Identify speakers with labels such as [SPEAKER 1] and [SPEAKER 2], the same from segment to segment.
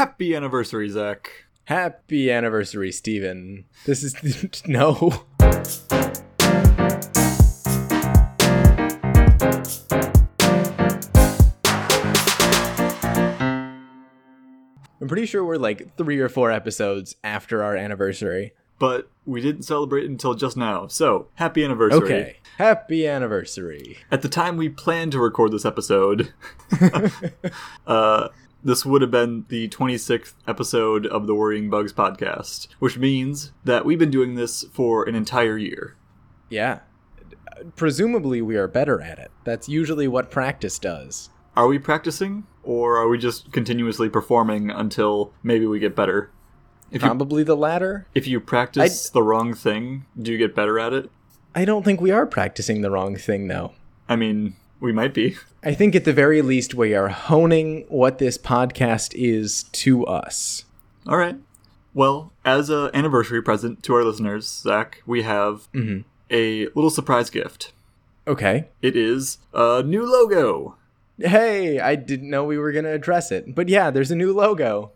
[SPEAKER 1] Happy anniversary, Zach.
[SPEAKER 2] Happy anniversary, Steven. This is no. I'm pretty sure we're like three or four episodes after our anniversary.
[SPEAKER 1] But we didn't celebrate until just now. So, happy anniversary.
[SPEAKER 2] Okay. Happy anniversary.
[SPEAKER 1] At the time we planned to record this episode, uh, this would have been the 26th episode of the Worrying Bugs podcast, which means that we've been doing this for an entire year.
[SPEAKER 2] Yeah. Presumably, we are better at it. That's usually what practice does.
[SPEAKER 1] Are we practicing, or are we just continuously performing until maybe we get better? If you,
[SPEAKER 2] Probably the latter.
[SPEAKER 1] if you practice the wrong thing, do you get better at it?
[SPEAKER 2] I don't think we are practicing the wrong thing, though.
[SPEAKER 1] I mean, we might be.
[SPEAKER 2] I think at the very least, we are honing what this podcast is to us.
[SPEAKER 1] All right. Well, as a anniversary present to our listeners, Zach, we have mm-hmm. a little surprise gift.
[SPEAKER 2] Okay.
[SPEAKER 1] It is a new logo.
[SPEAKER 2] Hey, I didn't know we were going to address it. But yeah, there's a new logo.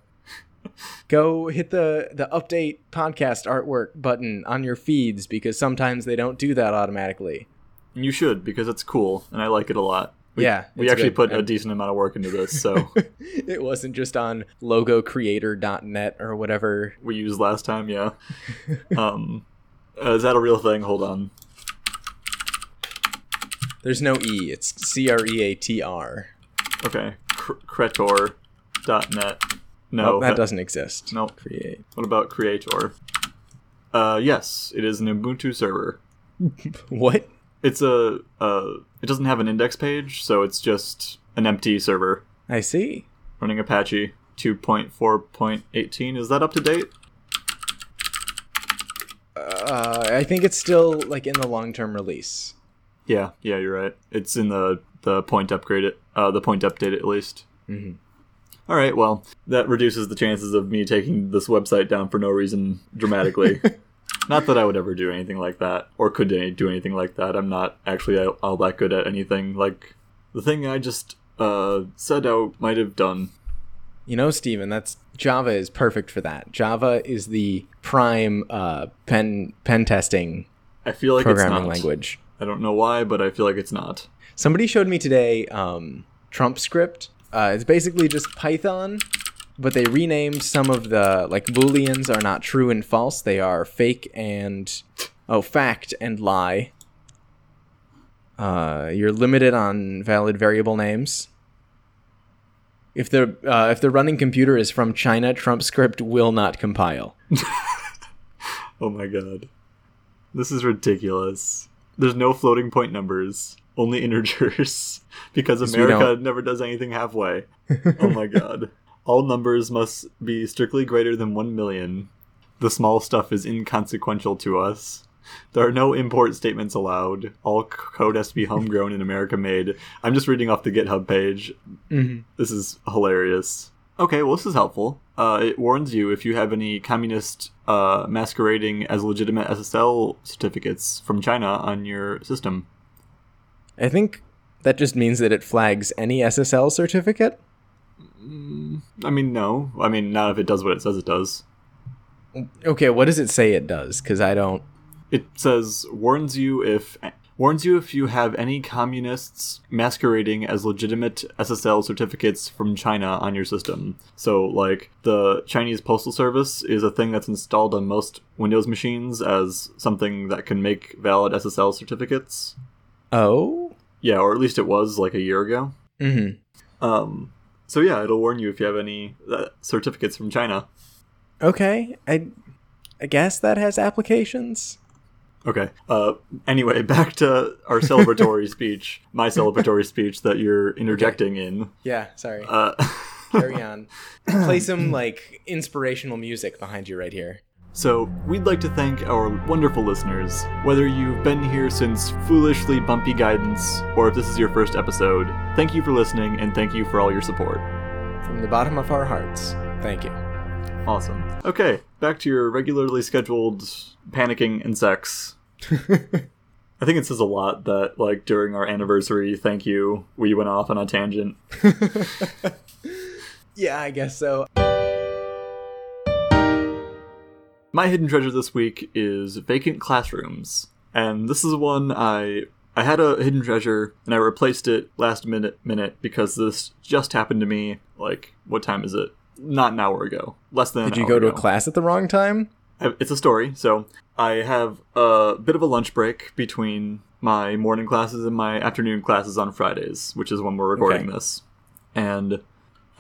[SPEAKER 2] Go hit the, the update podcast artwork button on your feeds because sometimes they don't do that automatically.
[SPEAKER 1] And you should because it's cool and I like it a lot. We,
[SPEAKER 2] Yeah,
[SPEAKER 1] we actually
[SPEAKER 2] good.
[SPEAKER 1] put a decent amount of work into this, so
[SPEAKER 2] it wasn't just on logocreator.net or whatever.
[SPEAKER 1] we used last time. Yeah. Um, uh, is that a real thing? Hold on.
[SPEAKER 2] There's no E, it's C R E A T R.
[SPEAKER 1] Okay. Cr- Creator.net. No,
[SPEAKER 2] Oh, that doesn't exist.
[SPEAKER 1] No.
[SPEAKER 2] Create.
[SPEAKER 1] What about Creator? Uh, yes, it is an Ubuntu server.
[SPEAKER 2] What?
[SPEAKER 1] It's a uh, it doesn't have an index page, so it's just an empty server
[SPEAKER 2] I see.
[SPEAKER 1] running Apache 2.4.18. Is that up to date?
[SPEAKER 2] Uh, I think it's still like in the long term release.
[SPEAKER 1] Yeah, yeah, you're right. It's in the the point upgrade it, uh, the point update at least.
[SPEAKER 2] Mhm.
[SPEAKER 1] All right, well, that reduces the chances of me taking this website down for no reason dramatically. not that I would ever do anything like that, or could any- do anything like that. I'm not actually all- that good at anything. Like the thing I just uh, said I might have done.
[SPEAKER 2] You know, Steven, that's Java is perfect for that. Java is the prime uh, pen pen testing
[SPEAKER 1] I feel like
[SPEAKER 2] programming
[SPEAKER 1] it's not.
[SPEAKER 2] language.
[SPEAKER 1] I don't know why, but I feel like it's not.
[SPEAKER 2] Somebody showed me today um, Trump script. Uh, it's basically just Python, but they renamed some of the like booleans are not true and false. They are fake and oh fact and lie. Uh, you're limited on valid variable names. If the uh, if the running computer is from China, Trump script will not compile.
[SPEAKER 1] Oh my god. This is ridiculous. There's no floating point numbers, only integers. because America never does anything halfway. oh my god. All numbers must be strictly greater than 1 million. The small stuff is inconsequential to us. There are no import statements allowed. All code has to be homegrown and America made. I'm just reading off the GitHub page. This is hilarious. Okay, well, this is helpful. Uh, it warns you if you have any communist uh, masquerading as legitimate SSL certificates from China on your system.
[SPEAKER 2] I think that just means that it flags any SSL certificate.
[SPEAKER 1] I mean, no. I mean, not if it does what it says it does.
[SPEAKER 2] Okay, what does it say it does? Because I don't.
[SPEAKER 1] It says warns you if warns you if you have any communists masquerading as legitimate SSL certificates from China on your system. So, like the Chinese postal service is a thing that's installed on most Windows machines as something that can make valid SSL certificates.
[SPEAKER 2] Oh.
[SPEAKER 1] Yeah, or at least it was like a year ago.
[SPEAKER 2] Mm-hmm.
[SPEAKER 1] Um, so yeah, it'll warn you if you have any uh, certificates from China.
[SPEAKER 2] Okay. I. I guess that has applications.
[SPEAKER 1] Okay. Uh, anyway, back to our celebratory speech, my celebratory speech that you're interjecting in.
[SPEAKER 2] Yeah. Sorry.
[SPEAKER 1] Uh,
[SPEAKER 2] Carry on. Play some like inspirational music behind you right here.
[SPEAKER 1] So, we'd like to thank our wonderful listeners. Whether you've been here since foolishly bumpy guidance, or if this is your first episode, thank you for listening and thank you for all your support.
[SPEAKER 2] From the bottom of our hearts. Thank you.
[SPEAKER 1] Awesome. Okay, back to your regularly scheduled panicking and sex. I think it says a lot that, like, during our anniversary, thank you, we went off on a tangent.
[SPEAKER 2] Yeah, I guess so.
[SPEAKER 1] My hidden treasure this week is vacant classrooms, and this is one I I had a hidden treasure and I replaced it last minute minute because this just happened to me. Like, what time is it? Not an hour ago. Less than.
[SPEAKER 2] Did you go to a class at the wrong time?
[SPEAKER 1] It's a story. So I have a bit of a lunch break between my morning classes and my afternoon classes on Fridays, which is when we're recording
[SPEAKER 2] Okay.
[SPEAKER 1] this. And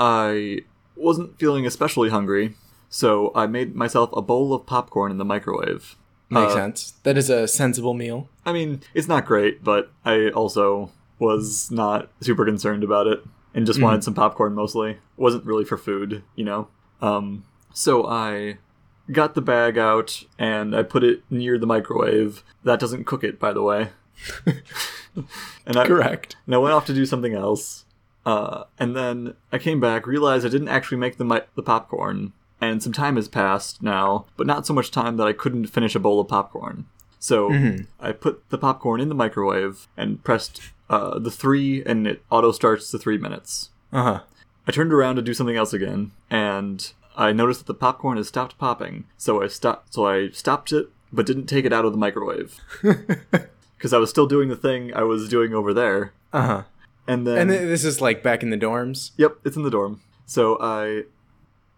[SPEAKER 1] I wasn't feeling especially hungry, so I made myself a bowl of popcorn in the microwave.
[SPEAKER 2] Makes
[SPEAKER 1] Uh,
[SPEAKER 2] sense. That is a sensible meal.
[SPEAKER 1] I mean, it's not great, but I also was not super concerned about it and just wanted some popcorn mostly. wasn't really for food, you know. Um, so I got the bag out and I put it near the microwave. That doesn't cook it, by the way. and I,
[SPEAKER 2] Correct.
[SPEAKER 1] and I went off to do something else. Uh, and then I came back, realized I didn't actually make the mi- the popcorn, and some time has passed now, but not so much time that I couldn't finish a bowl of popcorn. So I put the popcorn in the microwave and pressed uh, the three, and it auto starts to three minutes.
[SPEAKER 2] Uh huh.
[SPEAKER 1] I turned around to do something else again, and I noticed that the popcorn has stopped popping. So I stopped. So I stopped it, but didn't take it out of the microwave because I was still doing the thing I was doing over there.
[SPEAKER 2] Uh huh.
[SPEAKER 1] And then
[SPEAKER 2] And this is like back in the dorms.
[SPEAKER 1] Yep, it's in the dorm. So I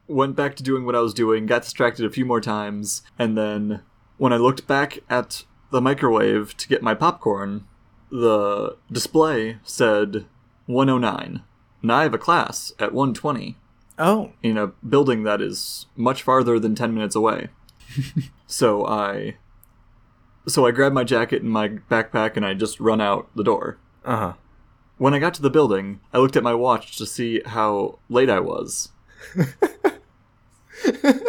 [SPEAKER 1] went back to doing what I was doing, got distracted a few more times, and then when I looked back at the microwave to get my popcorn, the display said 109. And I have a class at 120
[SPEAKER 2] Oh.
[SPEAKER 1] in a building that is much farther than 10 minutes away. so I so I grabbed my jacket and my backpack and I just run out the door.
[SPEAKER 2] Uh huh.
[SPEAKER 1] When I got to the building, I looked at my watch to see how late I was.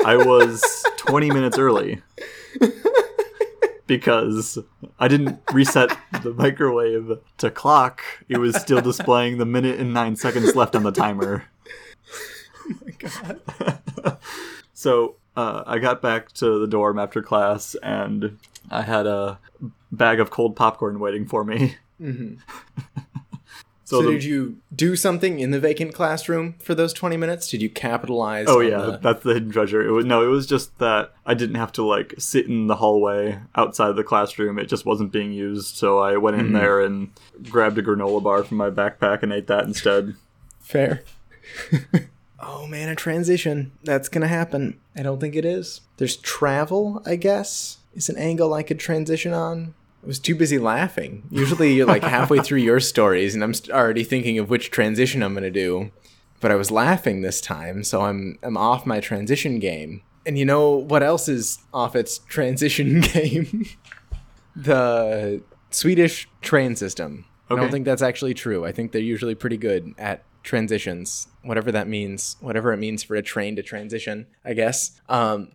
[SPEAKER 1] I was 20 minutes early. Because I didn't reset the microwave to clock. It was still displaying the minute and 9 seconds left on the timer. Oh my god. so uh, I got back to the dorm after class and I had a bag of cold popcorn waiting for me.
[SPEAKER 2] So,
[SPEAKER 1] the-
[SPEAKER 2] did you do something in the vacant classroom for those 20 minutes? Did you capitalize
[SPEAKER 1] Oh yeah,
[SPEAKER 2] the-
[SPEAKER 1] that's the hidden treasure. It was no, it was just that I didn't have to like sit in the hallway outside of the classroom. It just wasn't being used, so I went in hmm. there and grabbed a granola bar from my backpack and ate that instead.
[SPEAKER 2] Fair. oh man, a transition. That's gonna happen. I don't think it is. There's travel, I guess, is an angle I could transition on. I was too busy laughing. Usually you're like halfway through your stories and I'm st- already thinking of which transition I'm gonna do. But I was laughing this time, so I'm I'm off my transition game. And you know what else is off its transition game? the Swedish train system. I don't think that's actually true. I think they're usually pretty good at transitions, whatever that means, whatever it means for a train to transition, I guess. Um,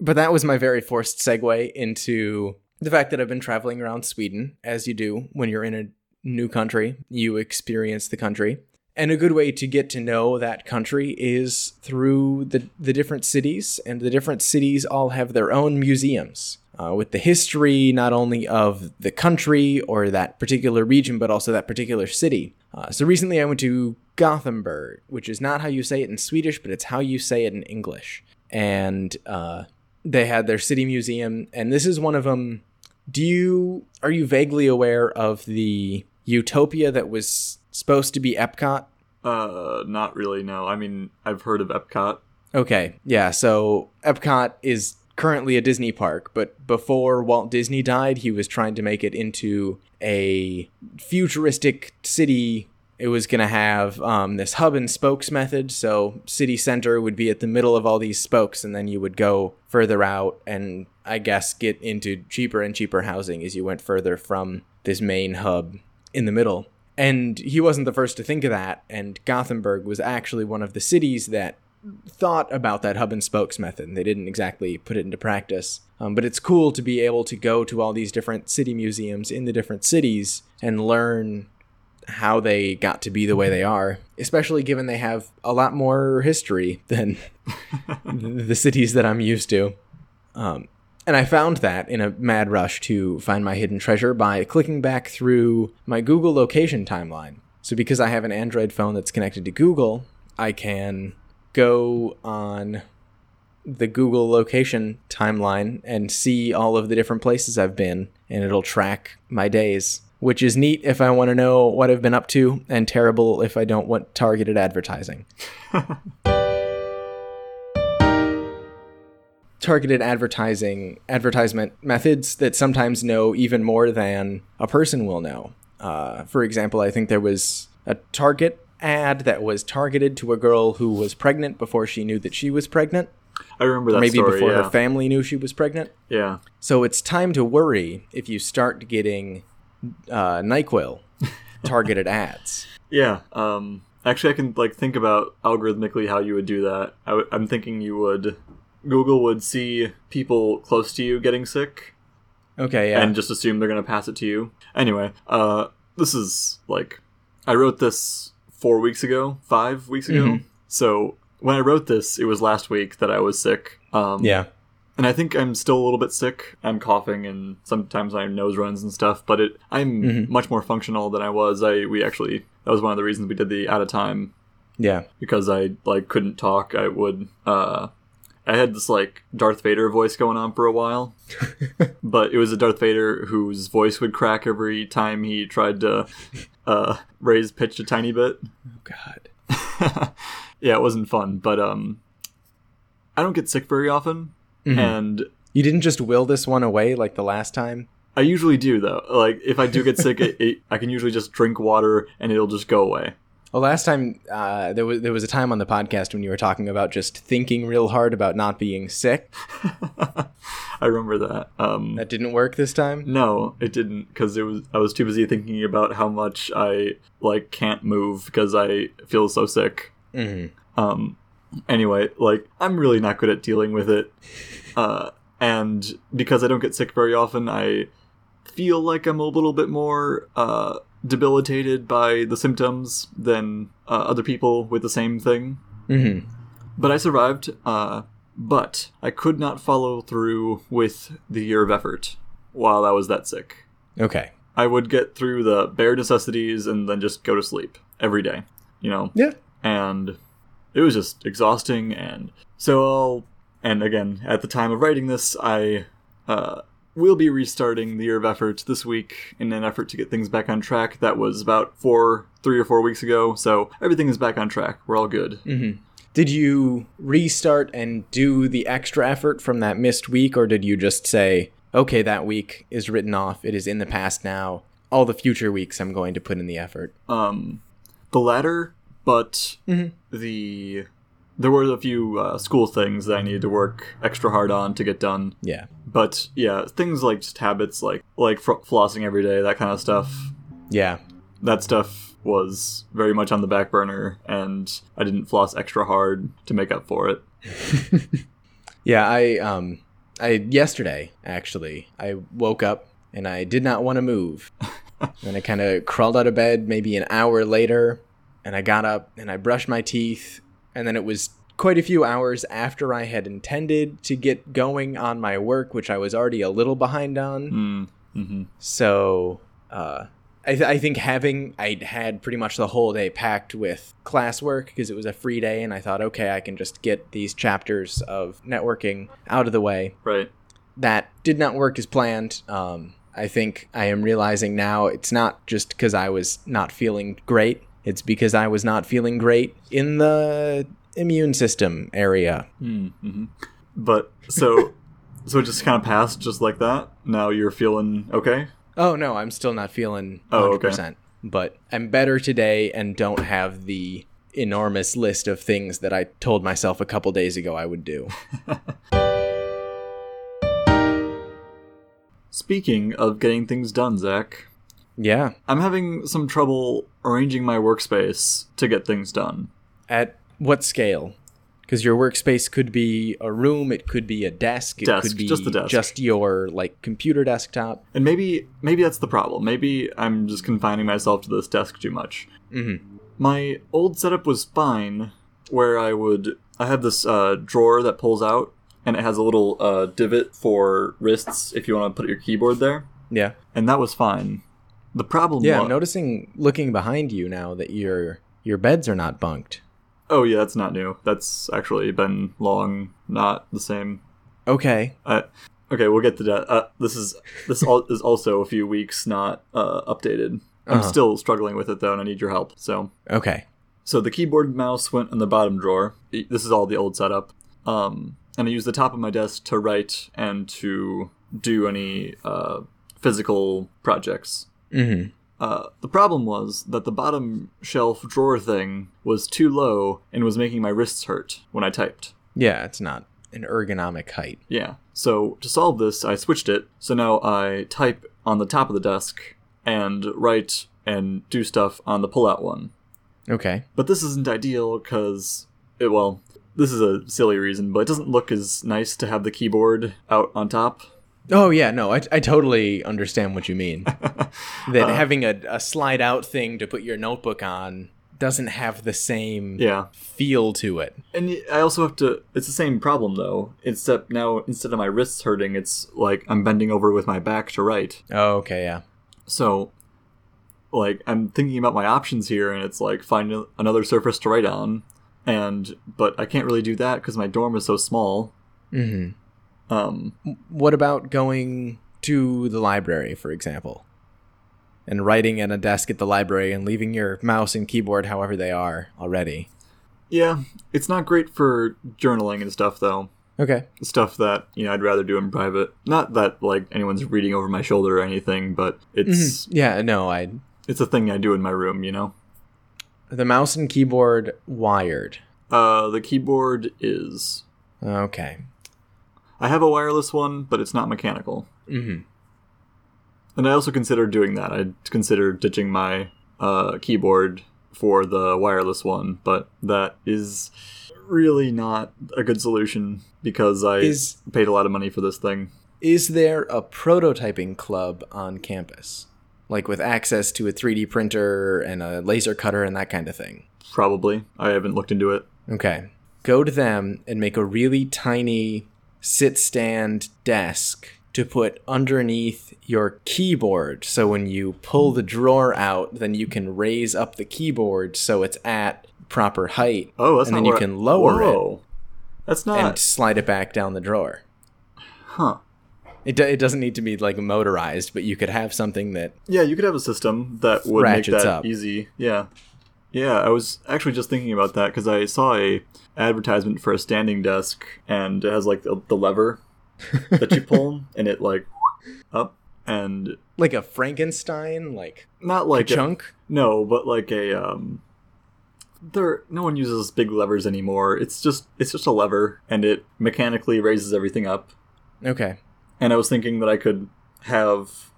[SPEAKER 2] but that was my very forced segue into the fact that I've been traveling around Sweden, as you do when you're in a new country, you experience the country. And a good way to get to know that country is through the, the different cities, and the different cities all have their own museums uh, with the history not only of the country or that particular region, but also that particular city. Uh, so recently I went to Gothenburg, which is not how you say it in Swedish, but it's how you say it in English. And uh, they had their city museum, and this is one of them. Do you are you vaguely aware of the utopia that was supposed to be Epcot?
[SPEAKER 1] Uh, not really. No, I mean I've heard of Epcot.
[SPEAKER 2] Okay, yeah. So Epcot is currently a Disney park, but before Walt Disney died, he was trying to make it into a futuristic city. It was going to have um, this hub and spokes method. So city center would be at the middle of all these spokes, and then you would go further out and I guess get into cheaper and cheaper housing as you went further from this main hub in the middle. And he wasn't the first to think of that, and Gothenburg was actually one of the cities that thought about that hub and spokes method. They didn't exactly put it into practice. Um, but it's cool to be able to go to all these different city museums in the different cities and learn how they got to be the way they are, especially given they have a lot more history than the cities that I'm used to. Um, and I found that in a mad rush to find my hidden treasure by clicking back through my Google location timeline. So, because I have an Android phone that's connected to Google, I can go on the Google location timeline and see all of the different places I've been, and it'll track my days, which is neat if I want to know what I've been up to, and terrible if I don't want targeted advertising. targeted advertising advertisement methods that sometimes know even more than a person will know. Uh, for example, I think there was a Target ad that was targeted to a girl who was pregnant before she knew that she was pregnant.
[SPEAKER 1] I remember that story.
[SPEAKER 2] maybe
[SPEAKER 1] story,
[SPEAKER 2] before
[SPEAKER 1] yeah.
[SPEAKER 2] her family knew she was pregnant.
[SPEAKER 1] Yeah.
[SPEAKER 2] So it's time to worry if you start getting uh, Nyquil targeted ads.
[SPEAKER 1] Yeah. Um, actually, I can like think about algorithmically how you would do that. I w- I'm thinking you would Google would see people close to you getting sick
[SPEAKER 2] Okay, yeah.
[SPEAKER 1] and just assume they're gonna pass it to you. Anyway, uh, this is like I wrote this four weeks ago, five weeks ago.
[SPEAKER 2] Mhm.
[SPEAKER 1] So when I wrote this, it was last week that I was sick. Um,
[SPEAKER 2] yeah.
[SPEAKER 1] and I think I'm still a little bit sick. I'm coughing and sometimes my nose runs and stuff. But it, I'm
[SPEAKER 2] Mhm.
[SPEAKER 1] much more functional than I was. I we actually that was one of the reasons we did the out of time
[SPEAKER 2] Yeah.
[SPEAKER 1] because I like couldn't talk. I would. uh I had this like Darth Vader voice going on for a while, but it was a Darth Vader whose voice would crack every time he tried to uh, raise pitch a tiny bit.
[SPEAKER 2] Oh God.
[SPEAKER 1] yeah, it wasn't fun, but um, I don't get sick very often,
[SPEAKER 2] Mhm.
[SPEAKER 1] and
[SPEAKER 2] You didn't just will this one away like the last time.
[SPEAKER 1] I usually do though. Like if I do get sick, it, it, I can usually just drink water and it'll just go away.
[SPEAKER 2] Well, last time uh, there was there was a time on the podcast when you were talking about just thinking real hard about not being sick.
[SPEAKER 1] I remember that. Um,
[SPEAKER 2] That didn't work this time.
[SPEAKER 1] no, it didn't because it was I was too busy thinking about how much I like can't move because I feel so sick.
[SPEAKER 2] hmm
[SPEAKER 1] Um, anyway, like I'm really not good at dealing with it, uh, and because I don't get sick very often, I feel like I'm a little bit more uh, debilitated by the symptoms than uh, other people with the same thing.
[SPEAKER 2] hmm
[SPEAKER 1] But I survived. Uh, but I could not follow through with the year of effort while I was that sick.
[SPEAKER 2] Okay.
[SPEAKER 1] I would get through the bare necessities and then just go to sleep every day. You know,
[SPEAKER 2] Yeah.
[SPEAKER 1] and it was just exhausting and so I'll and again at the time of writing this I uh will be restarting the year of effort this week in an effort to get things back on track that was about four three or four weeks ago so everything is back on track we're all good
[SPEAKER 2] hmm Did you restart and do the extra effort from that missed week, or did you just say, "Okay, that week is written off. It is in the past now. All the future weeks, I'm going to put in the effort."
[SPEAKER 1] um the latter but
[SPEAKER 2] Mhm.
[SPEAKER 1] the there were a few uh, school things that I needed to work extra hard on to get done
[SPEAKER 2] Yeah.
[SPEAKER 1] but yeah things like just habits like like fr- flossing every day that kind of stuff
[SPEAKER 2] Yeah.
[SPEAKER 1] that stuff was very much on the back burner and I didn't floss extra hard to make up for it.
[SPEAKER 2] Yeah, I um I yesterday actually I woke up and I did not want to move. and I kind of crawled out of bed maybe an hour later and I got up and I brushed my teeth and then it was quite a few hours after I had intended to get going on my work which I was already a little behind on.
[SPEAKER 1] Mm, hmm
[SPEAKER 2] So, uh, I, th- I think having I had pretty much the whole day packed with classwork because it was a free day, and I thought, okay, I can just get these chapters of networking out of the way.
[SPEAKER 1] Right.
[SPEAKER 2] That did not work as planned. Um, I think I am realizing now it's not just because I was not feeling great. It's because I was not feeling great in the immune system area.
[SPEAKER 1] Mm, hmm But so so it just kind of passed just like that. Now you're feeling okay.
[SPEAKER 2] Oh no, I'm still not feeling 100%.
[SPEAKER 1] Oh, okay.
[SPEAKER 2] But I'm better today and don't have the enormous list of things that I told myself a couple days ago I would do.
[SPEAKER 1] Speaking of getting things done, Zach,
[SPEAKER 2] yeah.
[SPEAKER 1] I'm having some trouble arranging my workspace to get things done.
[SPEAKER 2] At what scale? Because your workspace could be a room, it could be a desk, it
[SPEAKER 1] Desk,
[SPEAKER 2] could be
[SPEAKER 1] just the desk.
[SPEAKER 2] just your like computer desktop.
[SPEAKER 1] And maybe maybe that's the problem. Maybe I'm just confining myself to this desk too much.
[SPEAKER 2] hmm
[SPEAKER 1] My old setup was fine, where I would I had this uh, drawer that pulls out, and it has a little uh, divot for wrists if you want to put your keyboard there,
[SPEAKER 2] Yeah.
[SPEAKER 1] and that was fine. The problem,
[SPEAKER 2] Yeah,
[SPEAKER 1] wa-
[SPEAKER 2] I'm noticing looking behind you now that your your beds are not bunked.
[SPEAKER 1] Oh yeah, that's not new. That's actually been long not the same.
[SPEAKER 2] Okay.
[SPEAKER 1] Uh, okay, we'll get to that. Uh, this is this al- is also a few weeks not uh, updated. I'm
[SPEAKER 2] Uh-huh.
[SPEAKER 1] still struggling with it though, and I need your help. So
[SPEAKER 2] Okay.
[SPEAKER 1] So the keyboard and mouse went in the bottom drawer. This is all the old setup. Um, and I used the top of my desk to write and to do any uh, physical projects.
[SPEAKER 2] Mm-hmm.
[SPEAKER 1] Uh, the problem was that the bottom shelf drawer thing was too low and was making my wrists hurt when I typed.
[SPEAKER 2] Yeah, it's not an ergonomic height.
[SPEAKER 1] Yeah. So to solve this, I switched it. So now I type on the top of the desk and write and do stuff on the pull-out one.
[SPEAKER 2] Okay.
[SPEAKER 1] But this isn't ideal because, well, this is a silly reason, but it doesn't look as nice to have the keyboard out on top.
[SPEAKER 2] Oh yeah, no, I, I totally understand what you mean. that having a, a slide out thing to put your notebook on doesn't have the same
[SPEAKER 1] Yeah.
[SPEAKER 2] feel to it.
[SPEAKER 1] And I also have to. It's the same problem though. Except now, instead of my wrists hurting, it's like I'm bending over with my back to write.
[SPEAKER 2] Oh, okay, yeah.
[SPEAKER 1] So, like, I'm thinking about my options here, and it's like find another surface to write on, and but I can't really do that because my dorm is so small.
[SPEAKER 2] hmm
[SPEAKER 1] Um,
[SPEAKER 2] What about going to the library, for example, and writing at a desk at the library and leaving your mouse and keyboard however they are already?
[SPEAKER 1] yeah, it's not great for journaling and stuff though.
[SPEAKER 2] Okay.
[SPEAKER 1] stuff that you know I'd rather do in private. Not that like anyone's reading over my shoulder or anything, but it's
[SPEAKER 2] Yeah, no, I.
[SPEAKER 1] it's a thing I do in my room. You know,
[SPEAKER 2] The mouse and keyboard wired.
[SPEAKER 1] uh, the keyboard is.
[SPEAKER 2] Okay.
[SPEAKER 1] I have a wireless one, but it's not mechanical.
[SPEAKER 2] hmm
[SPEAKER 1] And I also considered doing that. I'd considered ditching my uh, keyboard for the wireless one, but that is really not a good solution because I
[SPEAKER 2] Is-
[SPEAKER 1] paid a lot of money for this thing.
[SPEAKER 2] Is there a prototyping club on campus? Like with access to a 3D printer and a laser cutter and that kind of thing?
[SPEAKER 1] Probably. I haven't looked into it.
[SPEAKER 2] Okay. Go to them and make a really tiny sit stand desk to put underneath your keyboard. So when you pull the drawer out, then you can raise up the keyboard so it's at proper height.
[SPEAKER 1] Oh, that's
[SPEAKER 2] and
[SPEAKER 1] not
[SPEAKER 2] then you can lower it
[SPEAKER 1] Whoa. That's not.
[SPEAKER 2] and slide it back down the drawer.
[SPEAKER 1] Huh.
[SPEAKER 2] It, do- it doesn't need to be like motorized, but you could have something that
[SPEAKER 1] Yeah, you could have a system that would make that
[SPEAKER 2] up.
[SPEAKER 1] easy. Yeah. Yeah, I was actually just thinking about that because I saw a advertisement for a standing desk and it has like the, the lever that you pull and it like up and
[SPEAKER 2] like a Frankenstein, like
[SPEAKER 1] not like a-
[SPEAKER 2] chunk.
[SPEAKER 1] no, but like a um there no one uses big levers anymore. It's just it's just a lever and it mechanically raises everything up.
[SPEAKER 2] Okay.
[SPEAKER 1] and I was thinking that I could have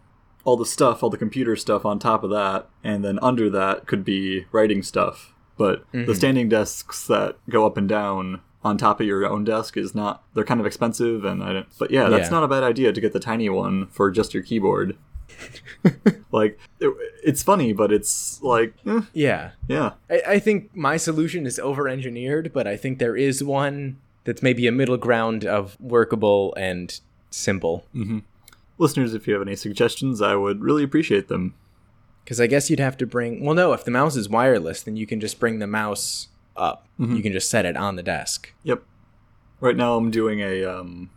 [SPEAKER 1] all the stuff, all the computer stuff on top of that, and then under that could be writing stuff. But the standing desks that go up and down on top of your own desk is not they're kind of expensive and I don't but yeah, that's
[SPEAKER 2] Yeah.
[SPEAKER 1] not a bad idea to get the tiny one for just your keyboard. like it, it's funny, but it's like eh,
[SPEAKER 2] Yeah.
[SPEAKER 1] yeah.
[SPEAKER 2] I, I think my solution is over engineered, but I think there is one that's maybe a middle ground of workable and simple.
[SPEAKER 1] Listeners, if you have any suggestions, I would really appreciate them.
[SPEAKER 2] Because I guess you'd have to bring. Well, no, if the mouse is wireless, then you can just bring the mouse up. You can just set it on the desk.
[SPEAKER 1] Yep. Right now I'm doing a um,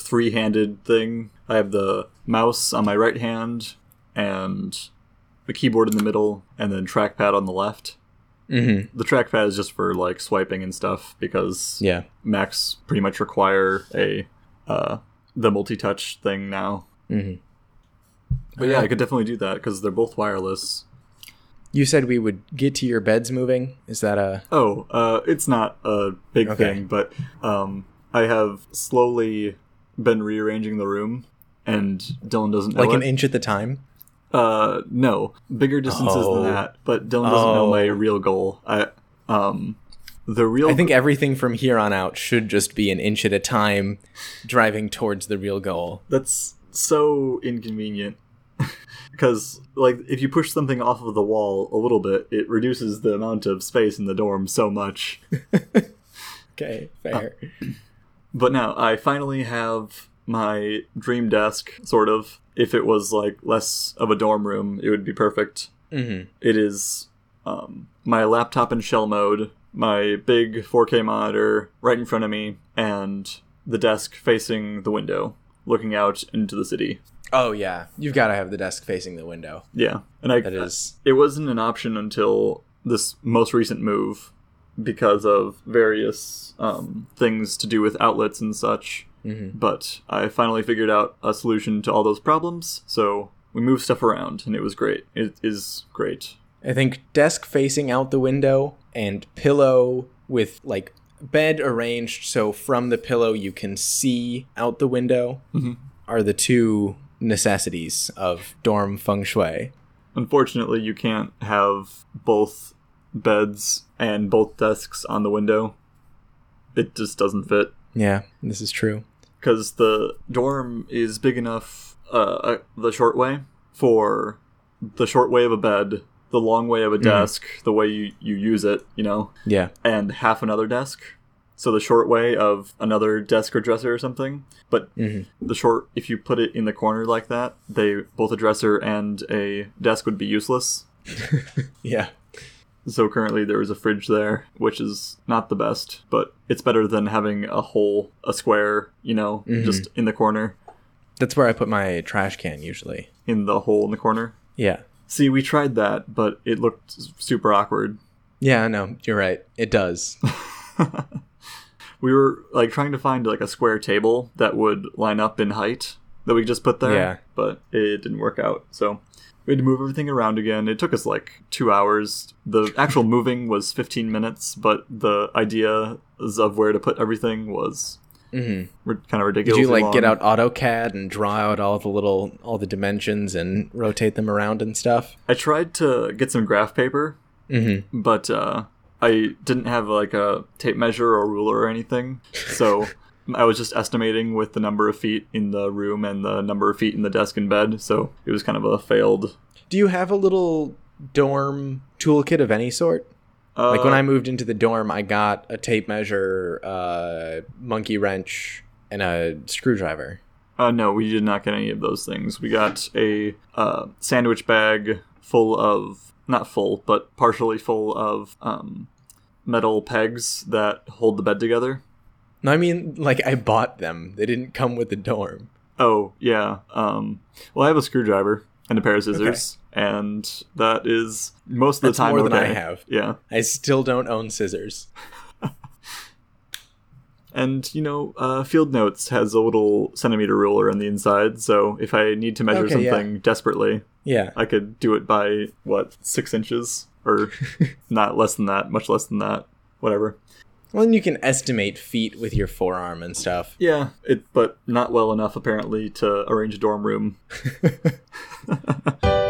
[SPEAKER 1] three-handed thing. I have the mouse on my right hand and the keyboard in the middle and then trackpad on the left.
[SPEAKER 2] Mm-hmm.
[SPEAKER 1] The trackpad is just for like swiping and stuff because
[SPEAKER 2] Yeah.
[SPEAKER 1] Macs pretty much require a uh, the multi-touch thing now.
[SPEAKER 2] Mm-hmm.
[SPEAKER 1] But yeah, I could definitely do that because they're both wireless.
[SPEAKER 2] You said we would get to your beds moving. Is that a?
[SPEAKER 1] Oh, uh, it's not a big
[SPEAKER 2] Okay.
[SPEAKER 1] thing, but um, I have slowly been rearranging the room, and Dylan doesn't know
[SPEAKER 2] Like an
[SPEAKER 1] it.
[SPEAKER 2] inch at the time?
[SPEAKER 1] uh, no, bigger distances
[SPEAKER 2] Oh.
[SPEAKER 1] than that. But Dylan doesn't know my
[SPEAKER 2] Oh.
[SPEAKER 1] real goal. I um, the real.
[SPEAKER 2] I think everything from here on out should just be an inch at a time, driving towards the real goal.
[SPEAKER 1] that's so inconvenient. Because, like, if you push something off of the wall a little bit, it reduces the amount of space in the dorm so much.
[SPEAKER 2] Okay, fair.
[SPEAKER 1] But now I finally have my dream desk, sort of. If it was like less of a dorm room, it would be perfect.
[SPEAKER 2] mm-hmm.
[SPEAKER 1] It is um, my laptop in shell mode my big 4K monitor right in front of me, and the desk facing the window, looking out into the city.
[SPEAKER 2] Oh yeah, you've got to have the desk facing the window.
[SPEAKER 1] Yeah, and I
[SPEAKER 2] That is
[SPEAKER 1] it wasn't an option until this most recent move because of various um, things to do with outlets and such.
[SPEAKER 2] Mhm.
[SPEAKER 1] But I finally figured out a solution to all those problems, so we moved stuff around, and it was great. It is great.
[SPEAKER 2] I think desk facing out the window and pillow with like bed arranged so from the pillow you can see out the window
[SPEAKER 1] Mhm.
[SPEAKER 2] are the two necessities of dorm feng shui.
[SPEAKER 1] Unfortunately, you can't have both beds and both desks on the window. It just doesn't fit.
[SPEAKER 2] Yeah, this is true.
[SPEAKER 1] because the dorm is big enough uh, uh, the short way for the short way of a bed the long way of a desk the way you, you use it you know
[SPEAKER 2] Yeah.
[SPEAKER 1] and half another desk so the short way of another desk or dresser or something but
[SPEAKER 2] Mhm.
[SPEAKER 1] the short if you put it in the corner like that they both a dresser and a desk would be useless
[SPEAKER 2] Yeah.
[SPEAKER 1] so currently there is a fridge there, which is not the best, but it's better than having a hole, a square, you know, just in the corner,
[SPEAKER 2] That's where I put my trash can usually.
[SPEAKER 1] in the hole in the corner.
[SPEAKER 2] Yeah.
[SPEAKER 1] See, we tried that, but it looked super awkward.
[SPEAKER 2] Yeah, no, you're right. It does.
[SPEAKER 1] We were like trying to find like a square table that would line up in height that we could just put there,
[SPEAKER 2] Yeah.
[SPEAKER 1] but it didn't work out. So we had to move everything around again. It took us like two hours. The actual moving was 15 minutes, but the ideas of where to put everything was
[SPEAKER 2] hmm
[SPEAKER 1] We're kind of ridiculous.
[SPEAKER 2] Did you like get out AutoCAD and draw out all the little all the dimensions and rotate them around and stuff?
[SPEAKER 1] I tried to get some graph paper,
[SPEAKER 2] Mm-hmm.
[SPEAKER 1] but uh, I didn't have like a tape measure or ruler or anything, so I was just estimating with the number of feet in the room and the number of feet in the desk and bed. So it was kind of a failed.
[SPEAKER 2] Do you have a little dorm toolkit of any sort?
[SPEAKER 1] Uh,
[SPEAKER 2] Like when I moved into the dorm, I got a tape measure, uh, monkey wrench, and a screwdriver.
[SPEAKER 1] Uh, no, we did not get any of those things. We got a uh, sandwich bag full of, not full, but partially full of um, metal pegs that hold the bed together.
[SPEAKER 2] No, I mean like I bought them. They didn't come with the dorm.
[SPEAKER 1] Oh, yeah. Um, well, I have a screwdriver and a pair of scissors, and that is most of the
[SPEAKER 2] That's
[SPEAKER 1] time
[SPEAKER 2] more than I have.
[SPEAKER 1] Yeah.
[SPEAKER 2] I still don't own scissors.
[SPEAKER 1] And, you know, uh, Field Notes has a little centimeter ruler on the inside, so if I need to measure
[SPEAKER 2] Okay, yeah.
[SPEAKER 1] something desperately,
[SPEAKER 2] Yeah.
[SPEAKER 1] I could do it by, what, six inches? Or not less than that, much less than that. Whatever.
[SPEAKER 2] Well, and you can estimate feet with your forearm and stuff.
[SPEAKER 1] Yeah, it, but not well enough, apparently, to arrange a dorm room.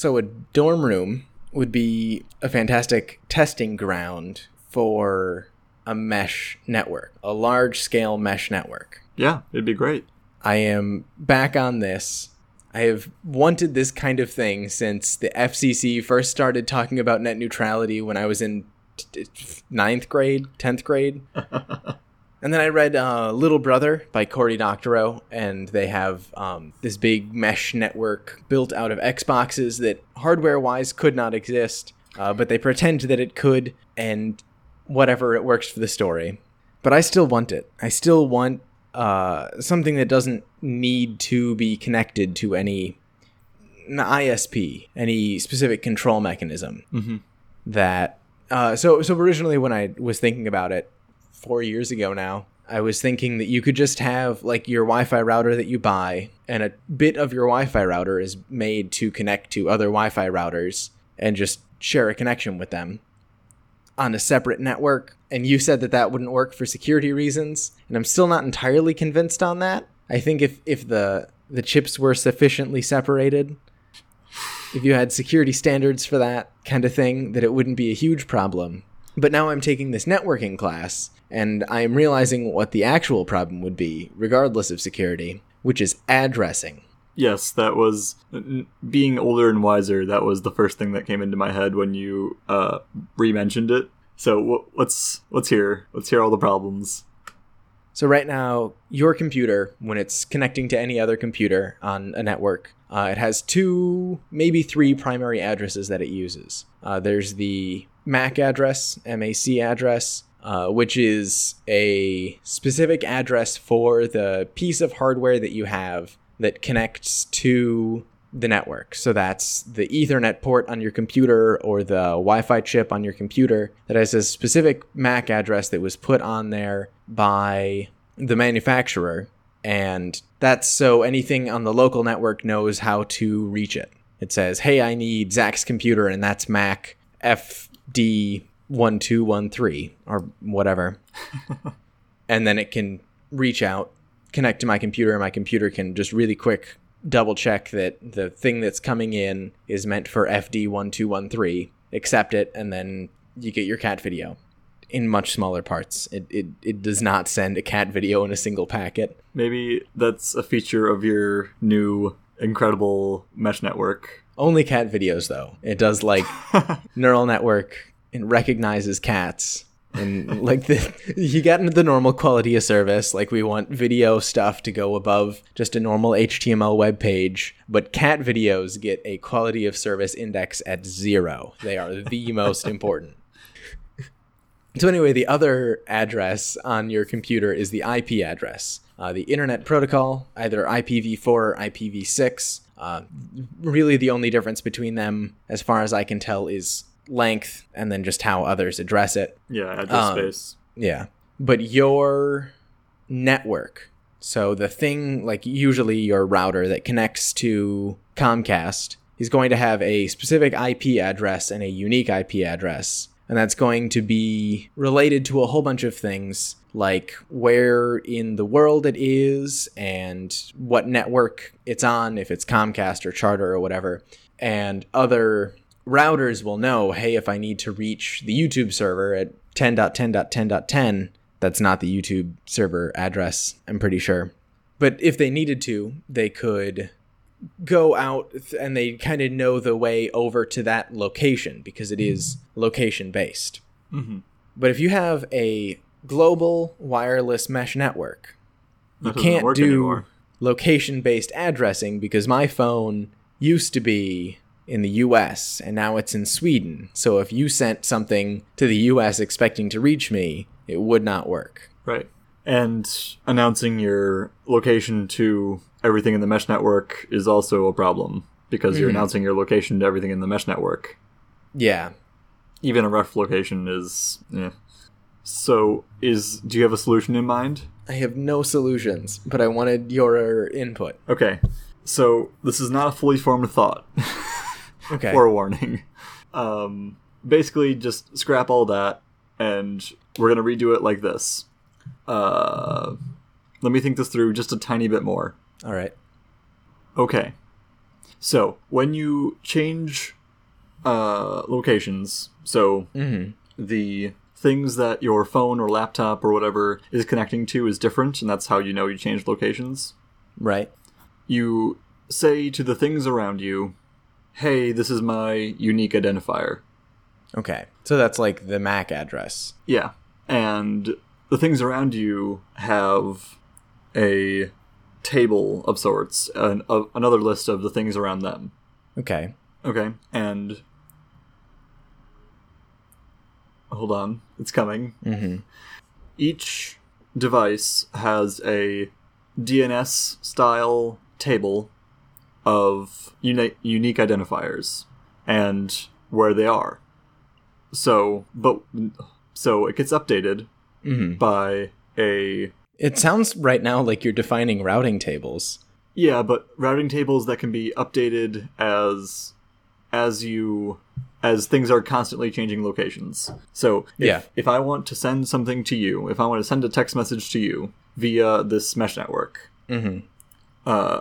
[SPEAKER 2] So a dorm room would be a fantastic testing ground for a mesh network, a large scale mesh network.
[SPEAKER 1] Yeah, it'd be great.
[SPEAKER 2] I am back on this. I have wanted this kind of thing since the FCC first started talking about net neutrality when I was in t- t- ninth grade, tenth grade. and then I read uh, Little Brother by Cory Doctorow, and they have um, this big mesh network built out of Xboxes that hardware wise could not exist, uh, but they pretend that it could, and whatever, it works for the story. But I still want it. I still want uh, something that doesn't need to be connected to any an ISP, any specific control mechanism.
[SPEAKER 1] hmm
[SPEAKER 2] That uh, so so originally when I was thinking about it four years ago now, I was thinking that you could just have like your Wi-Fi router that you buy, and a bit of your Wi-Fi router is made to connect to other Wi-Fi routers, and just share a connection with them on a separate network. And you said that that wouldn't work for security reasons, and I'm still not entirely convinced on that. I think if if the the chips were sufficiently separated, if you had security standards for that kind of thing, that it wouldn't be a huge problem. But now I'm taking this networking class, and I am realizing what the actual problem would be, regardless of security, which is addressing.
[SPEAKER 1] Yes, that was being older and wiser. That was the first thing that came into my head when you uh, re-mentioned it. So w- let's let's hear let's hear all the problems.
[SPEAKER 2] So right now, your computer, when it's connecting to any other computer on a network, uh, it has two, maybe three primary addresses that it uses. Uh, there's the MAC address, MAC address, uh, which is a specific address for the piece of hardware that you have that connects to the network. So that's the Ethernet port on your computer or the Wi Fi chip on your computer that has a specific MAC address that was put on there by the manufacturer. And that's so anything on the local network knows how to reach it. It says, hey, I need Zach's computer, and that's Mac FD1213 or whatever. and then it can reach out, connect to my computer, and my computer can just really quick double check that the thing that's coming in is meant for FD1213, accept it, and then you get your cat video in much smaller parts. It, it, it does not send a cat video in a single packet.
[SPEAKER 1] Maybe that's a feature of your new incredible mesh network.
[SPEAKER 2] Only cat videos, though. It does like neural network. It recognizes cats and like the you get into the normal quality of service. Like we want video stuff to go above just a normal html web page but cat videos get a quality of service index at zero. They are the most important. So anyway the other address on your computer is the ip address. Uh, the internet protocol either ipv4 or ipv6 uh, really the only difference between them as far as i can tell is length and then just how others address it.
[SPEAKER 1] Yeah, address
[SPEAKER 2] Um,
[SPEAKER 1] space.
[SPEAKER 2] Yeah. But your network, so the thing, like usually your router that connects to Comcast, is going to have a specific IP address and a unique IP address. And that's going to be related to a whole bunch of things like where in the world it is and what network it's on, if it's Comcast or Charter or whatever. And other routers will know, hey, if I need to reach the YouTube server at 10.10.10.10, that's not the YouTube server address, I'm pretty sure. But if they needed to, they could go out and they kind of know the way over to that location because it is location based.
[SPEAKER 1] Mhm.
[SPEAKER 2] But if you have a global wireless mesh network, you
[SPEAKER 1] That doesn't
[SPEAKER 2] can't do location based addressing because my phone used to be in the US and now it's in Sweden. So if you sent something to the US expecting to reach me, it would not work.
[SPEAKER 1] Right. And announcing your location to everything in the mesh network is also a problem because you're
[SPEAKER 2] Mhm.
[SPEAKER 1] announcing your location to everything in the mesh network.
[SPEAKER 2] Yeah.
[SPEAKER 1] Even a ref location is yeah. So is do you have a solution in mind?
[SPEAKER 2] I have no solutions, but I wanted your input.
[SPEAKER 1] Okay. So this is not a fully formed thought.
[SPEAKER 2] Okay.
[SPEAKER 1] Forewarning. Um, basically, just scrap all that, and we're gonna redo it like this. Uh, let me think this through just a tiny bit more.
[SPEAKER 2] All right.
[SPEAKER 1] Okay. So when you change uh, locations, so
[SPEAKER 2] Mhm.
[SPEAKER 1] the things that your phone or laptop or whatever is connecting to is different, and that's how you know you changed locations.
[SPEAKER 2] Right.
[SPEAKER 1] You say to the things around you, "Hey, this is my unique identifier."
[SPEAKER 2] Okay. So that's like the MAC address.
[SPEAKER 1] Yeah, and the things around you have a table of sorts, an, of another list of the things around them.
[SPEAKER 2] Okay.
[SPEAKER 1] Okay, and hold on, it's coming.
[SPEAKER 2] Mhm.
[SPEAKER 1] Each device has a DNS style table of uni- unique identifiers and where they are. So, but so it gets updated
[SPEAKER 2] Mhm.
[SPEAKER 1] by a
[SPEAKER 2] It sounds right now like you're defining routing tables.
[SPEAKER 1] Yeah, but routing tables that can be updated as as you as things are constantly changing locations. So if,
[SPEAKER 2] Yeah.
[SPEAKER 1] if I want to send something to you, if I want to send a text message to you via this mesh network,
[SPEAKER 2] Mhm.
[SPEAKER 1] uh,